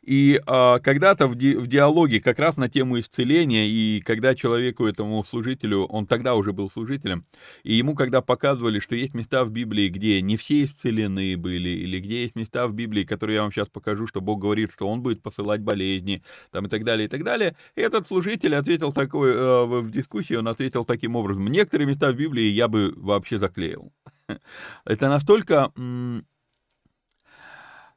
A: и а, когда-то в, ди, в диалоге как раз на тему исцеления, и когда человеку, этому служителю, он тогда уже был служителем, и ему когда показывали, что есть места в Библии, где не все исцелены были, или где есть места в Библии, которые я вам сейчас покажу, что Бог говорит, что Он будет посылать болезни, там и так далее, и так далее, и этот служитель ответил такой, э, в дискуссии он ответил таким образом, некоторые места в Библии я бы вообще заклеил. Это настолько...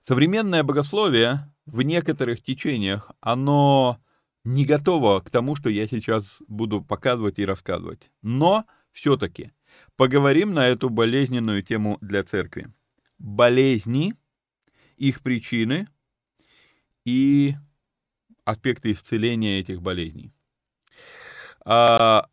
A: Современное богословие, в некоторых течениях оно не готово к тому, что я сейчас буду показывать и рассказывать. Но все-таки поговорим на эту болезненную тему для церкви. Болезни, их причины и аспекты исцеления этих болезней. А,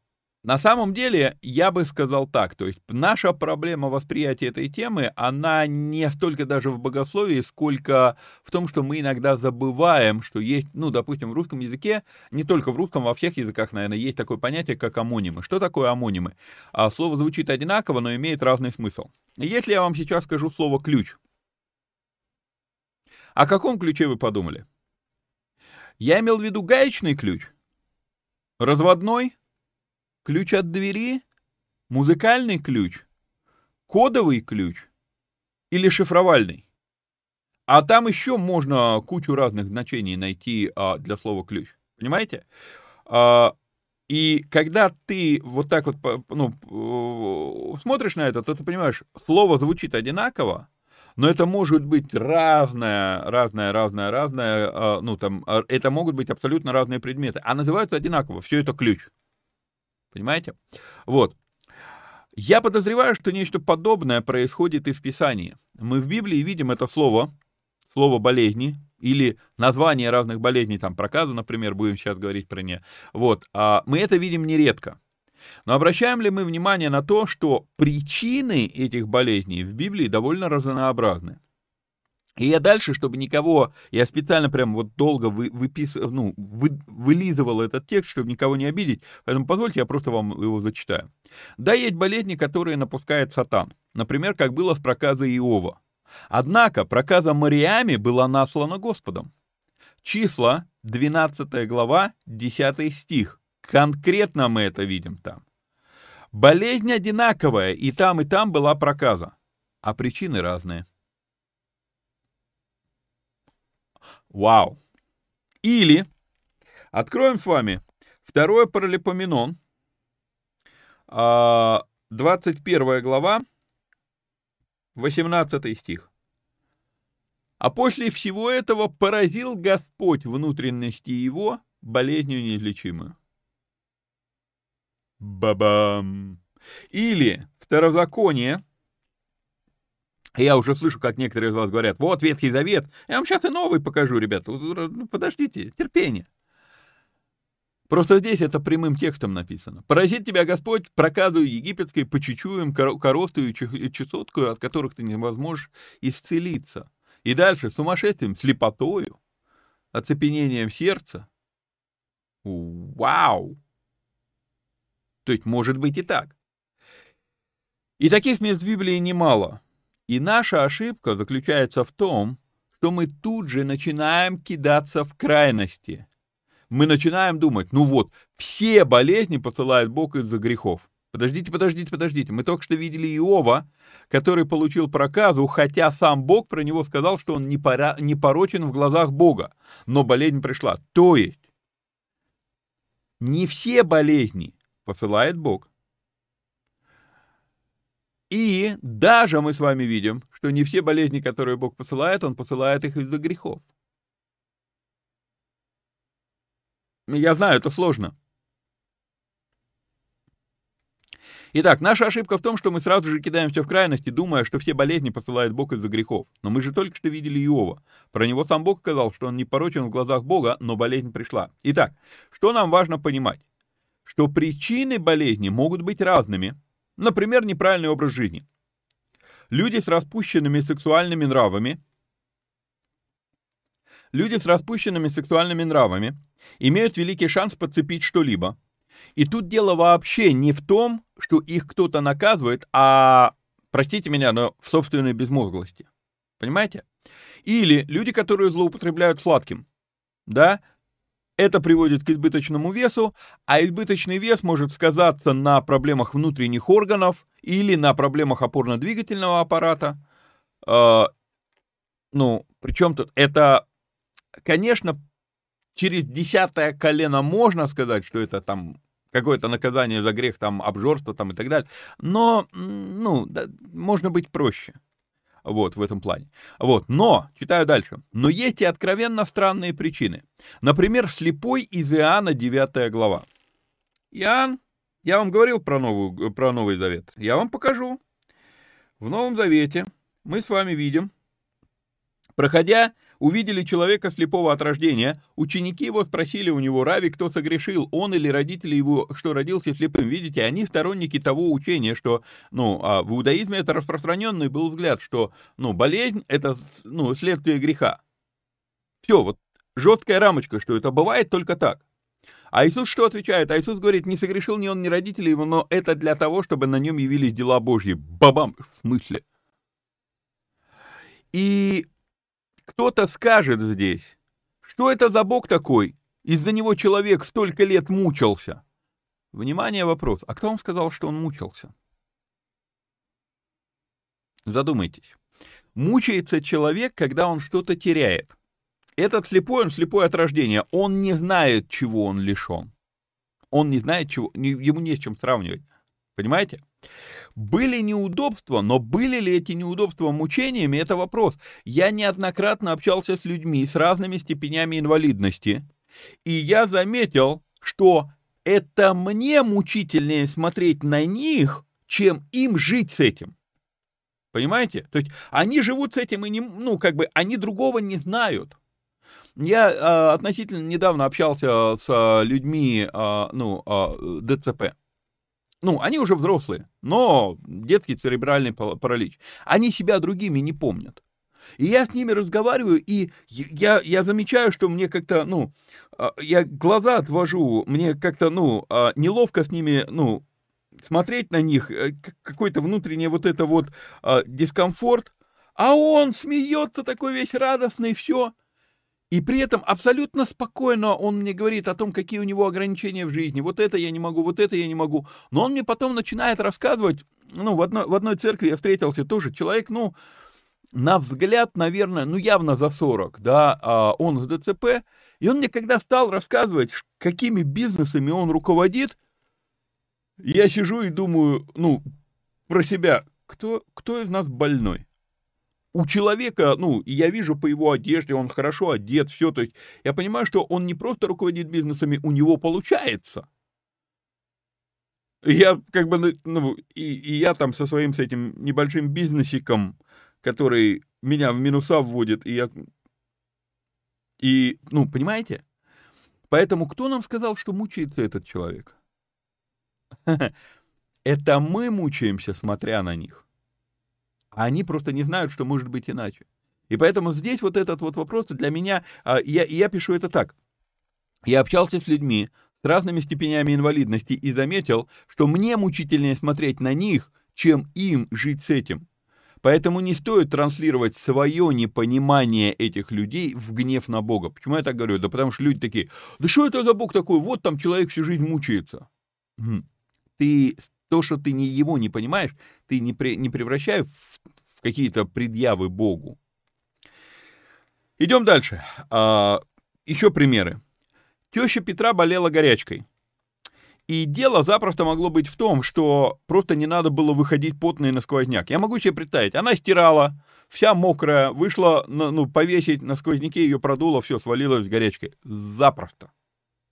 A: на самом деле, я бы сказал так, то есть наша проблема восприятия этой темы, она не столько даже в богословии, сколько в том, что мы иногда забываем, что есть, ну, допустим, в русском языке, не только в русском, во всех языках, наверное, есть такое понятие, как амонимы. Что такое амонимы? А слово звучит одинаково, но имеет разный смысл. Если я вам сейчас скажу слово «ключ», о каком ключе вы подумали? Я имел в виду гаечный ключ, разводной, Ключ от двери? Музыкальный ключ? Кодовый ключ? Или шифровальный? А там еще можно кучу разных значений найти а, для слова ключ. Понимаете? А, и когда ты вот так вот ну, смотришь на это, то ты понимаешь, слово звучит одинаково, но это может быть разное, разное, разное, разное, а, ну там, а, это могут быть абсолютно разные предметы, а называются одинаково, все это ключ. Понимаете? Вот. Я подозреваю, что нечто подобное происходит и в Писании. Мы в Библии видим это слово, слово болезни, или название разных болезней, там проказа, например, будем сейчас говорить про нее. Вот, а мы это видим нередко. Но обращаем ли мы внимание на то, что причины этих болезней в Библии довольно разнообразны? И я дальше, чтобы никого, я специально прям вот долго вы, выпис, ну, вы, вылизывал этот текст, чтобы никого не обидеть, поэтому позвольте, я просто вам его зачитаю. Да, есть болезни, которые напускает сатан, например, как было с проказой Иова. Однако проказа Мариами была наслана Господом. Числа, 12 глава, 10 стих. Конкретно мы это видим там. Болезнь одинаковая, и там, и там была проказа, а причины разные. Вау. Или откроем с вами второе паралипоменон, 21 а, глава, 18 стих. А после всего этого поразил Господь внутренности его болезнью неизлечимую. Бабам. Или Второзаконие, я уже слышу, как некоторые из вас говорят, вот Ветхий Завет. Я вам сейчас и новый покажу, ребята. Ну, подождите, терпение. Просто здесь это прямым текстом написано. «Поразит тебя Господь проказую египетской, по чечуям, коростую и чесоткую, от которых ты не возможешь исцелиться». И дальше сумасшествием, слепотою, оцепенением сердца. Вау! То есть может быть и так. И таких мест в Библии немало. И наша ошибка заключается в том, что мы тут же начинаем кидаться в крайности. Мы начинаем думать, ну вот, все болезни посылает Бог из-за грехов. Подождите, подождите, подождите. Мы только что видели Иова, который получил проказу, хотя сам Бог про него сказал, что он не, не порочен в глазах Бога. Но болезнь пришла. То есть, не все болезни посылает Бог. И даже мы с вами видим, что не все болезни, которые Бог посылает, Он посылает их из-за грехов. Я знаю, это сложно. Итак, наша ошибка в том, что мы сразу же кидаем все в крайности, думая, что все болезни посылает Бог из-за грехов. Но мы же только что видели Иова. Про него сам Бог сказал, что он не порочен в глазах Бога, но болезнь пришла. Итак, что нам важно понимать? Что причины болезни могут быть разными, Например, неправильный образ жизни. Люди с распущенными сексуальными нравами Люди с распущенными сексуальными нравами имеют великий шанс подцепить что-либо. И тут дело вообще не в том, что их кто-то наказывает, а, простите меня, но в собственной безмозглости. Понимаете? Или люди, которые злоупотребляют сладким. Да, это приводит к избыточному весу, а избыточный вес может сказаться на проблемах внутренних органов или на проблемах опорно-двигательного аппарата. Э, ну, причем тут это, конечно, через десятое колено можно сказать, что это там какое-то наказание за грех, там, обжорство там и так далее, но, ну, да, можно быть проще вот, в этом плане. Вот, но, читаю дальше, но есть и откровенно странные причины. Например, слепой из Иоанна 9 глава. Иоанн, я вам говорил про, новую, про Новый Завет, я вам покажу. В Новом Завете мы с вами видим, проходя увидели человека слепого от рождения. Ученики его спросили у него, Рави, кто согрешил, он или родители его, что родился слепым. Видите, они сторонники того учения, что, ну, а в иудаизме это распространенный был взгляд, что, ну, болезнь — это, ну, следствие греха. Все, вот жесткая рамочка, что это бывает только так. А Иисус что отвечает? А Иисус говорит, не согрешил ни он, ни родители его, но это для того, чтобы на нем явились дела Божьи. Бабам! В смысле? И кто-то скажет здесь, что это за Бог такой? Из-за него человек столько лет мучился. Внимание, вопрос. А кто вам сказал, что он мучился? Задумайтесь. Мучается человек, когда он что-то теряет. Этот слепой, он слепой от рождения. Он не знает, чего он лишен. Он не знает, чего, ему не с чем сравнивать. Понимаете? Были неудобства, но были ли эти неудобства мучениями, это вопрос. Я неоднократно общался с людьми с разными степенями инвалидности, и я заметил, что это мне мучительнее смотреть на них, чем им жить с этим. Понимаете? То есть они живут с этим и не, ну, как бы, они другого не знают. Я э, относительно недавно общался с людьми, э, ну, э, ДЦП ну, они уже взрослые, но детский церебральный паралич. Они себя другими не помнят. И я с ними разговариваю, и я, я замечаю, что мне как-то, ну, а, я глаза отвожу, мне как-то, ну, а, неловко с ними, ну, смотреть на них, э, какой-то внутренний вот это вот а, дискомфорт, а он смеется такой весь радостный, все. И при этом абсолютно спокойно он мне говорит о том, какие у него ограничения в жизни. Вот это я не могу, вот это я не могу. Но он мне потом начинает рассказывать, ну, в одной, в одной церкви я встретился тоже человек, ну, на взгляд, наверное, ну, явно за 40, да, а он с ДЦП, и он мне когда стал рассказывать, какими бизнесами он руководит, я сижу и думаю, ну, про себя, кто, кто из нас больной? У человека, ну, я вижу по его одежде, он хорошо одет, все, то есть я понимаю, что он не просто руководит бизнесами, у него получается. Я как бы, ну, ну, и, и я там со своим, с этим небольшим бизнесиком, который меня в минуса вводит, и я... И, ну, понимаете? Поэтому кто нам сказал, что мучается этот человек? Это мы мучаемся, смотря на них. А они просто не знают, что может быть иначе. И поэтому здесь вот этот вот вопрос для меня, а, я, я пишу это так. Я общался с людьми с разными степенями инвалидности и заметил, что мне мучительнее смотреть на них, чем им жить с этим. Поэтому не стоит транслировать свое непонимание этих людей в гнев на Бога. Почему я так говорю? Да потому что люди такие, да что это за Бог такой? Вот там человек всю жизнь мучается. Ты, то, что ты не его не понимаешь, ты не, при, не превращай в, в какие-то предъявы Богу. Идем дальше. А, еще примеры. Теща Петра болела горячкой. И дело запросто могло быть в том, что просто не надо было выходить потной на сквозняк. Я могу себе представить, она стирала, вся мокрая, вышла, ну, повесить на сквозняке, ее продуло, все, свалилось горячкой. Запросто.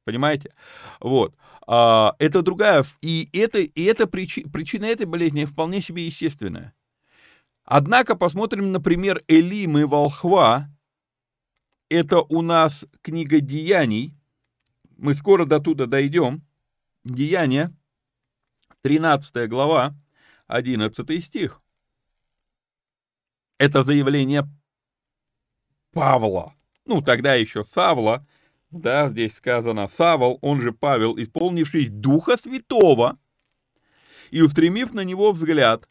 A: Понимаете? Вот. А, это другая, и это, и это причи, причина этой болезни вполне себе естественная. Однако посмотрим, например, Элимы Волхва. Это у нас книга Деяний. Мы скоро до туда дойдем. Деяния, 13 глава, 11 стих. Это заявление Павла. Ну, тогда еще Савла. Да, здесь сказано Савол, он же Павел, исполнивший Духа Святого, и устремив на него взгляд,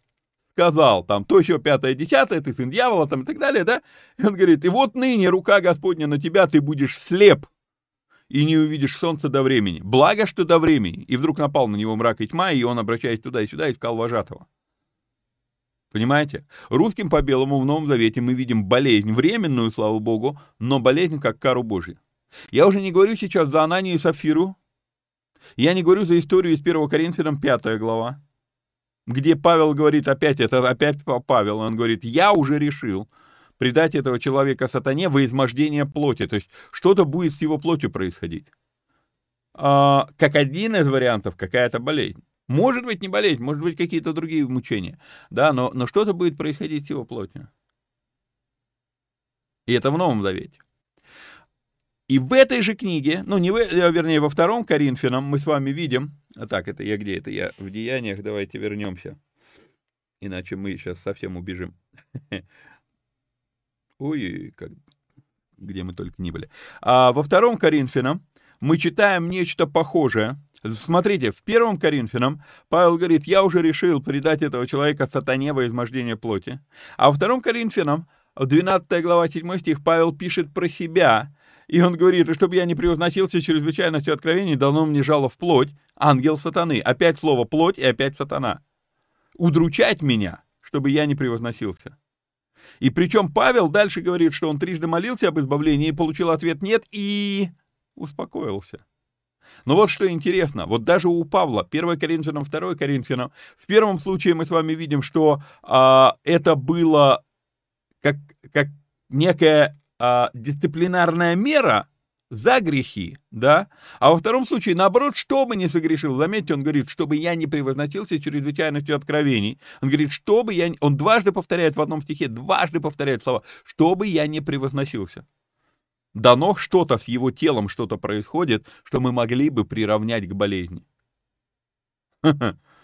A: сказал, там, то еще пятое, десятое, ты сын дьявола, там, и так далее, да? И он говорит, и вот ныне рука Господня на тебя, ты будешь слеп, и не увидишь солнца до времени. Благо, что до времени. И вдруг напал на него мрак и тьма, и он, обращаясь туда и сюда, искал вожатого. Понимаете? Русским по белому в Новом Завете мы видим болезнь, временную, слава Богу, но болезнь как кару Божью. Я уже не говорю сейчас за Ананию и Сафиру. Я не говорю за историю из 1 Коринфянам 5 глава, где Павел говорит, опять это, опять Павел, он говорит, я уже решил, предать этого человека сатане во измождение плоти. То есть что-то будет с его плотью происходить. А, как один из вариантов какая-то болезнь. Может быть не болезнь, может быть какие-то другие мучения. Да, но, но что-то будет происходить с его плотью. И это в Новом Завете. И в этой же книге, ну, не в, э, вернее, во втором Коринфянам мы с вами видим, а так, это я где? Это я в Деяниях, давайте вернемся, иначе мы сейчас совсем убежим. Ой, как, где мы только не были. А во втором Коринфянам мы читаем нечто похожее. Смотрите, в первом Коринфянам Павел говорит, я уже решил предать этого человека сатане во измождение плоти. А во втором Коринфянам, в 12 глава 7 стих, Павел пишет про себя, и он говорит, чтобы я не превозносился чрезвычайностью откровений, дано мне жало в плоть, ангел сатаны. Опять слово плоть и опять сатана. Удручать меня, чтобы я не превозносился. И причем Павел дальше говорит, что он трижды молился об избавлении, получил ответ «нет» и успокоился. Но вот что интересно, вот даже у Павла, 1 Коринфянам, 2 Коринфянам, в первом случае мы с вами видим, что а, это было как, как некая а, дисциплинарная мера, за грехи, да, а во втором случае, наоборот, что бы не согрешил, заметьте, он говорит, чтобы я не превозносился чрезвычайностью откровений, он говорит, чтобы я, он дважды повторяет в одном стихе, дважды повторяет слова, чтобы я не превозносился. Дано что-то с его телом, что-то происходит, что мы могли бы приравнять к болезни.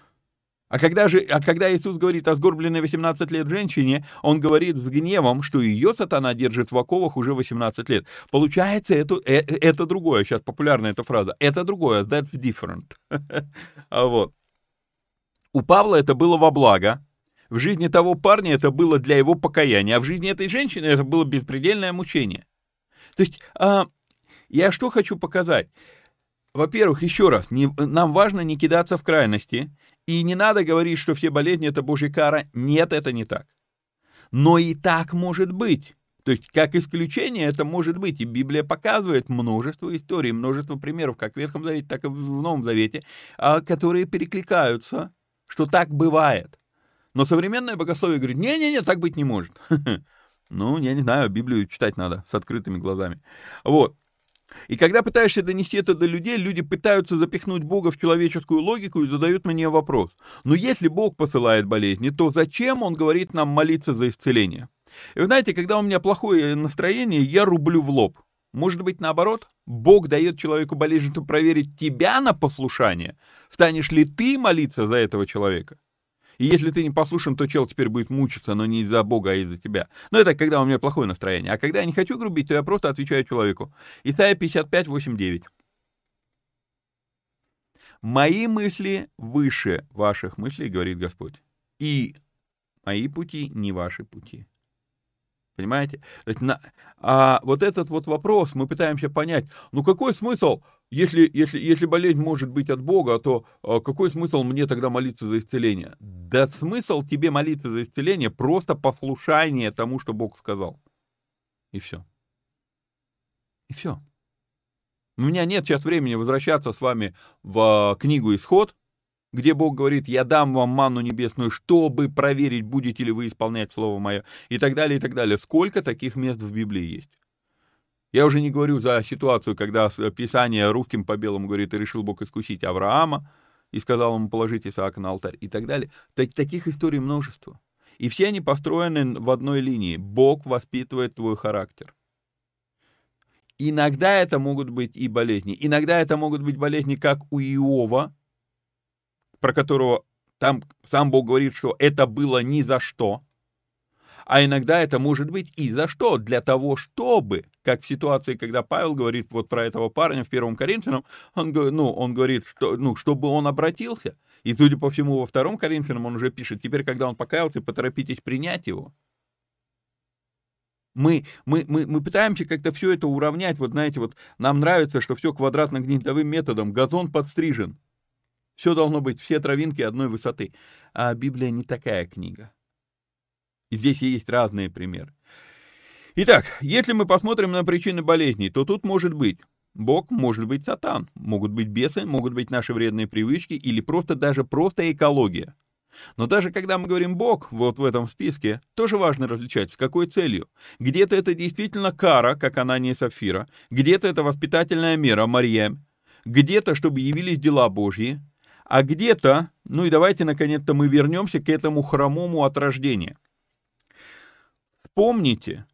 A: А когда, же, а когда Иисус говорит о сгорбленной 18 лет женщине, он говорит с гневом, что ее сатана держит в оковах уже 18 лет. Получается, это, это, это другое, сейчас популярная эта фраза, это другое, that's different. а вот. У Павла это было во благо, в жизни того парня это было для его покаяния, а в жизни этой женщины это было беспредельное мучение. То есть, а, я что хочу показать? Во-первых, еще раз, не, нам важно не кидаться в крайности, и не надо говорить, что все болезни это Божья кара. Нет, это не так. Но и так может быть. То есть, как исключение, это может быть. И Библия показывает множество историй, множество примеров, как в Ветхом Завете, так и в Новом Завете, а, которые перекликаются, что так бывает. Но современное богословие говорит, не-не-не, так быть не может. Ну, я не знаю, Библию читать надо с открытыми глазами. Вот. И когда пытаешься донести это до людей, люди пытаются запихнуть Бога в человеческую логику и задают мне вопрос. Но если Бог посылает болезни, то зачем Он говорит нам молиться за исцеление? И вы знаете, когда у меня плохое настроение, я рублю в лоб. Может быть, наоборот? Бог дает человеку болезнь, чтобы проверить тебя на послушание. Станешь ли ты молиться за этого человека? И если ты не послушан, то чел теперь будет мучиться, но не из-за Бога, а из-за тебя. Но это когда у меня плохое настроение. А когда я не хочу грубить, то я просто отвечаю человеку. Исайя 55, 8, 9. «Мои мысли выше ваших мыслей, говорит Господь, и мои пути не ваши пути». Понимаете? А вот этот вот вопрос мы пытаемся понять, ну какой смысл, если, если, если болезнь может быть от Бога, то а, какой смысл мне тогда молиться за исцеление? Да смысл тебе молиться за исцеление просто послушание тому, что Бог сказал. И все. И все. У меня нет сейчас времени возвращаться с вами в а, книгу «Исход», где Бог говорит, я дам вам манну небесную, чтобы проверить, будете ли вы исполнять Слово Мое, и так далее, и так далее. Сколько таких мест в Библии есть? Я уже не говорю за ситуацию, когда Писание русским по белому говорит, и решил Бог искусить Авраама, и сказал ему положить Исаака на алтарь, и так далее. Так, таких историй множество. И все они построены в одной линии. Бог воспитывает твой характер. Иногда это могут быть и болезни. Иногда это могут быть болезни, как у Иова, про которого там сам Бог говорит, что это было ни за что, а иногда это может быть и за что, для того, чтобы, как в ситуации, когда Павел говорит вот про этого парня в первом Коринфянам, он, ну, он говорит, что, ну, чтобы он обратился, и, судя по всему, во втором Коринфянам он уже пишет, теперь, когда он покаялся, поторопитесь принять его. Мы, мы, мы, мы пытаемся как-то все это уравнять. Вот знаете, вот нам нравится, что все квадратно-гнездовым методом. Газон подстрижен. Все должно быть, все травинки одной высоты. А Библия не такая книга. И здесь есть разные примеры. Итак, если мы посмотрим на причины болезней, то тут может быть Бог, может быть сатан, могут быть бесы, могут быть наши вредные привычки или просто даже просто экология. Но даже когда мы говорим Бог, вот в этом списке, тоже важно различать, с какой целью. Где-то это действительно кара, как Анания и Сапфира, где-то это воспитательная мера, Марьям, где-то, чтобы явились дела Божьи, а где-то, ну и давайте наконец-то мы вернемся к этому хромому от рождения. Вспомните,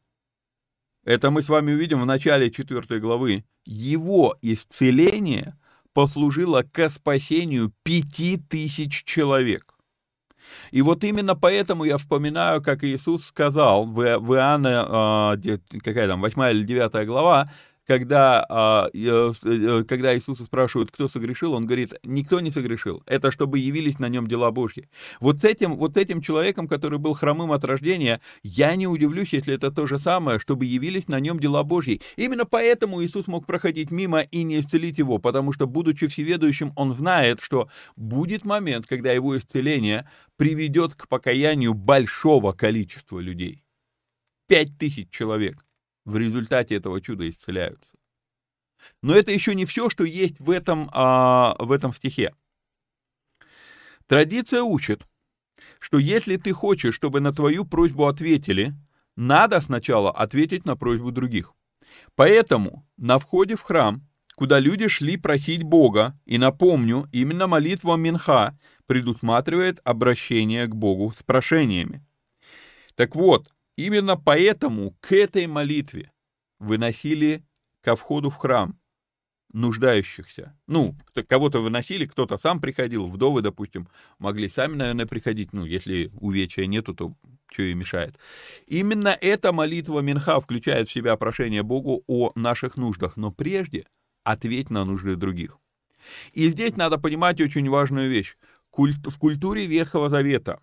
A: это мы с вами увидим в начале 4 главы, его исцеление послужило к спасению пяти тысяч человек. И вот именно поэтому я вспоминаю, как Иисус сказал в, в Иоанна, э, какая там, 8 или 9 глава, когда, а, э, когда Иисуса спрашивают, кто согрешил, он говорит, никто не согрешил, это чтобы явились на нем дела Божьи. Вот с этим, вот с этим человеком, который был хромым от рождения, я не удивлюсь, если это то же самое, чтобы явились на нем дела Божьи. Именно поэтому Иисус мог проходить мимо и не исцелить его, потому что, будучи всеведущим, он знает, что будет момент, когда его исцеление приведет к покаянию большого количества людей. Пять тысяч человек в результате этого чуда исцеляются. Но это еще не все, что есть в этом, а, в этом стихе. Традиция учит, что если ты хочешь, чтобы на твою просьбу ответили, надо сначала ответить на просьбу других. Поэтому на входе в храм, куда люди шли просить Бога, и напомню, именно молитва Минха предусматривает обращение к Богу с прошениями. Так вот, Именно поэтому к этой молитве выносили ко входу в храм нуждающихся. Ну, кого-то выносили, кто-то сам приходил, вдовы, допустим, могли сами, наверное, приходить, ну, если увечья нету, то что и мешает. Именно эта молитва Минха включает в себя прошение Богу о наших нуждах, но прежде ответь на нужды других. И здесь надо понимать очень важную вещь. В культуре Ветхого Завета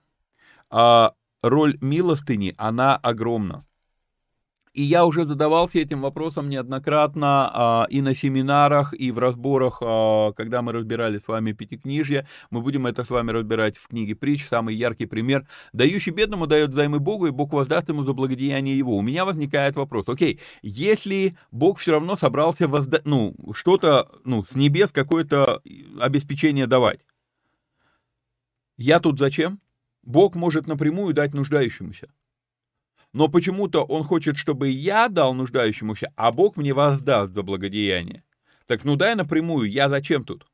A: а, роль милостыни, она огромна. И я уже задавался этим вопросом неоднократно а, и на семинарах, и в разборах, а, когда мы разбирали с вами Пятикнижье. Мы будем это с вами разбирать в книге притч, самый яркий пример. Дающий бедному дает займы Богу, и Бог воздаст ему за благодеяние его. У меня возникает вопрос, окей, если Бог все равно собрался возда... ну, что-то ну, с небес, какое-то обеспечение давать, я тут зачем? Бог может напрямую дать нуждающемуся но почему-то он хочет, чтобы я дал нуждающемуся, а Бог мне воздаст за благодеяние. Так ну дай напрямую, я зачем тут?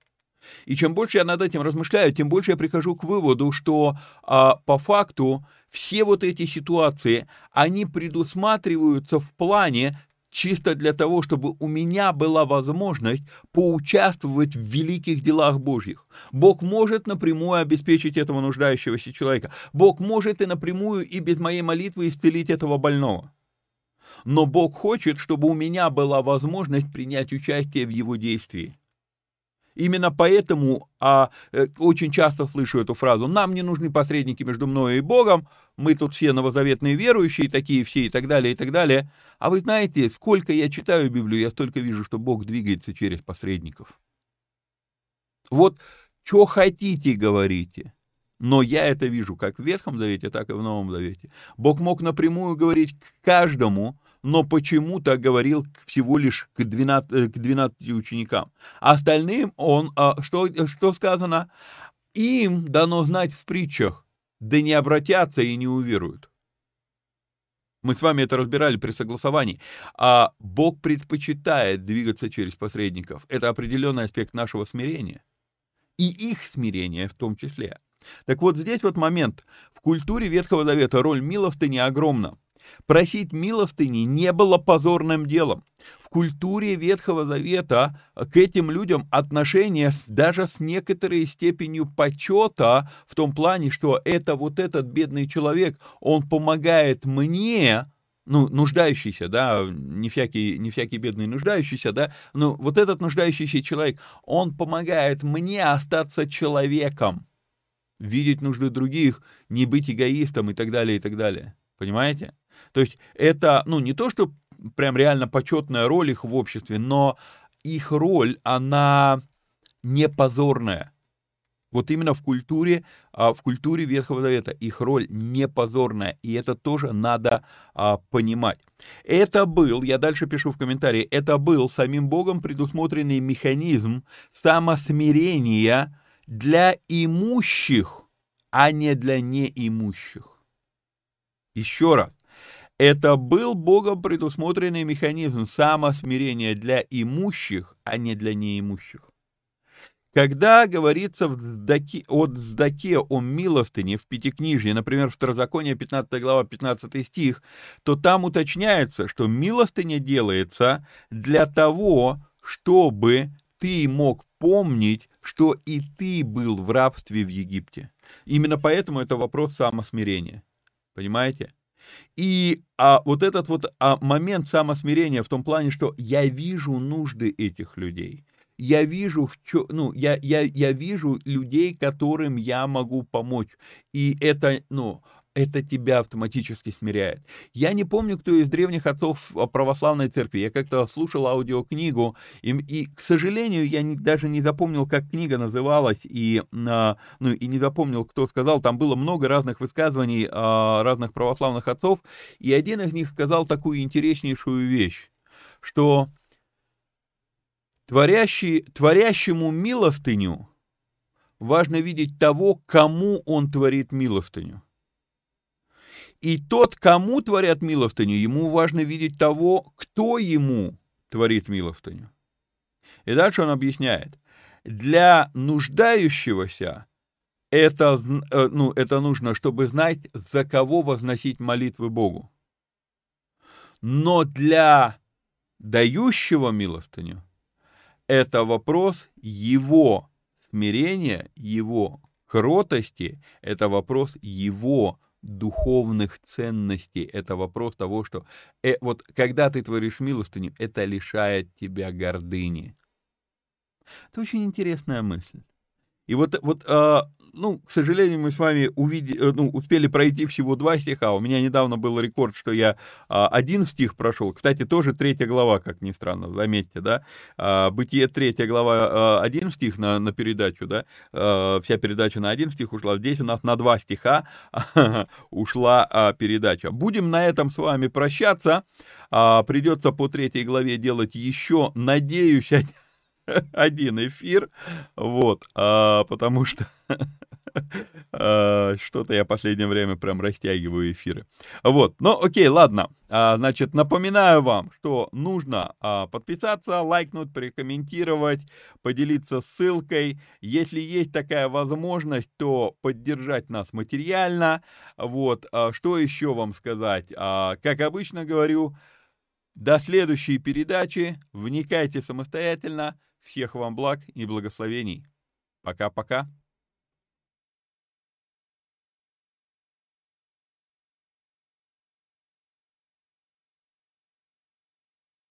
A: И чем больше я над этим размышляю, тем больше я прихожу к выводу, что а, по факту все вот эти ситуации, они предусматриваются в плане чисто для того, чтобы у меня была возможность поучаствовать в великих делах Божьих. Бог может напрямую обеспечить этого нуждающегося человека. Бог может и напрямую и без моей молитвы исцелить этого больного. Но Бог хочет, чтобы у меня была возможность принять участие в его действии. Именно поэтому а, э, очень часто слышу эту фразу «нам не нужны посредники между мной и Богом, мы тут все новозаветные верующие, такие все и так далее, и так далее». А вы знаете, сколько я читаю Библию, я столько вижу, что Бог двигается через посредников. Вот что хотите, говорите. Но я это вижу как в Ветхом Завете, так и в Новом Завете. Бог мог напрямую говорить к каждому, но почему-то говорил всего лишь к 12, э, к 12 ученикам. Остальным он, а, что, что сказано? Им дано знать в притчах, да не обратятся и не уверуют. Мы с вами это разбирали при согласовании. А Бог предпочитает двигаться через посредников. Это определенный аспект нашего смирения. И их смирения в том числе. Так вот здесь вот момент. В культуре Ветхого Завета роль милостыни огромна. Просить милостыни не было позорным делом. В культуре Ветхого Завета к этим людям отношение даже с некоторой степенью почета в том плане, что это вот этот бедный человек, он помогает мне, ну, нуждающийся, да, не всякий, не всякий бедный нуждающийся, да, но вот этот нуждающийся человек, он помогает мне остаться человеком, видеть нужды других, не быть эгоистом и так далее, и так далее. Понимаете? То есть это, ну, не то, что прям реально почетная роль их в обществе, но их роль, она не позорная. Вот именно в культуре, а, в культуре Ветхого Завета их роль не позорная, и это тоже надо а, понимать. Это был, я дальше пишу в комментарии, это был самим Богом предусмотренный механизм самосмирения для имущих, а не для неимущих. Еще раз, это был Богом предусмотренный механизм самосмирения для имущих, а не для неимущих. Когда говорится в Здаке, от Здаке о милостыне в Пятикнижье, например, в Второзаконие 15 глава 15 стих, то там уточняется, что милостыня делается для того, чтобы ты мог помнить, что и ты был в рабстве в Египте. Именно поэтому это вопрос самосмирения. Понимаете? И а, вот этот вот а, момент самосмирения в том плане, что я вижу нужды этих людей. Я вижу, в чё, ну, я, я, я вижу людей, которым я могу помочь. И это, ну, это тебя автоматически смиряет. Я не помню, кто из древних отцов православной церкви. Я как-то слушал аудиокнигу, и, и к сожалению, я не, даже не запомнил, как книга называлась, и, а, ну, и не запомнил, кто сказал. Там было много разных высказываний а, разных православных отцов, и один из них сказал такую интереснейшую вещь, что творящий, творящему милостыню важно видеть того, кому он творит милостыню. И тот, кому творят милостыню, ему важно видеть того, кто ему творит милостыню. И дальше он объясняет. Для нуждающегося это, э, ну, это нужно, чтобы знать, за кого возносить молитвы Богу. Но для дающего милостыню это вопрос его смирения, его кротости, это вопрос его духовных ценностей. Это вопрос того, что э, вот когда ты творишь милостыню, это лишает тебя гордыни. Это очень интересная мысль. И вот, вот а, ну, к сожалению, мы с вами увидели, э, ну, успели пройти всего два стиха. У меня недавно был рекорд, что я а, один стих прошел. Кстати, тоже третья глава, как ни странно, заметьте, да. А, Бытие третья глава, а, один стих на, на передачу, да. А, вся передача на один стих ушла. Здесь у нас на два стиха ушла а, передача. Будем на этом с вами прощаться. А, придется по третьей главе делать еще, надеюсь, один эфир, вот, а, потому что а, что-то я в последнее время прям растягиваю эфиры. Вот, ну окей, ладно, а, значит, напоминаю вам, что нужно а, подписаться, лайкнуть, прокомментировать, поделиться ссылкой. Если есть такая возможность, то поддержать нас материально. Вот, а, что еще вам сказать? А, как обычно говорю, до следующей передачи. Вникайте самостоятельно. Всех вам благ и благословений. Пока-пока.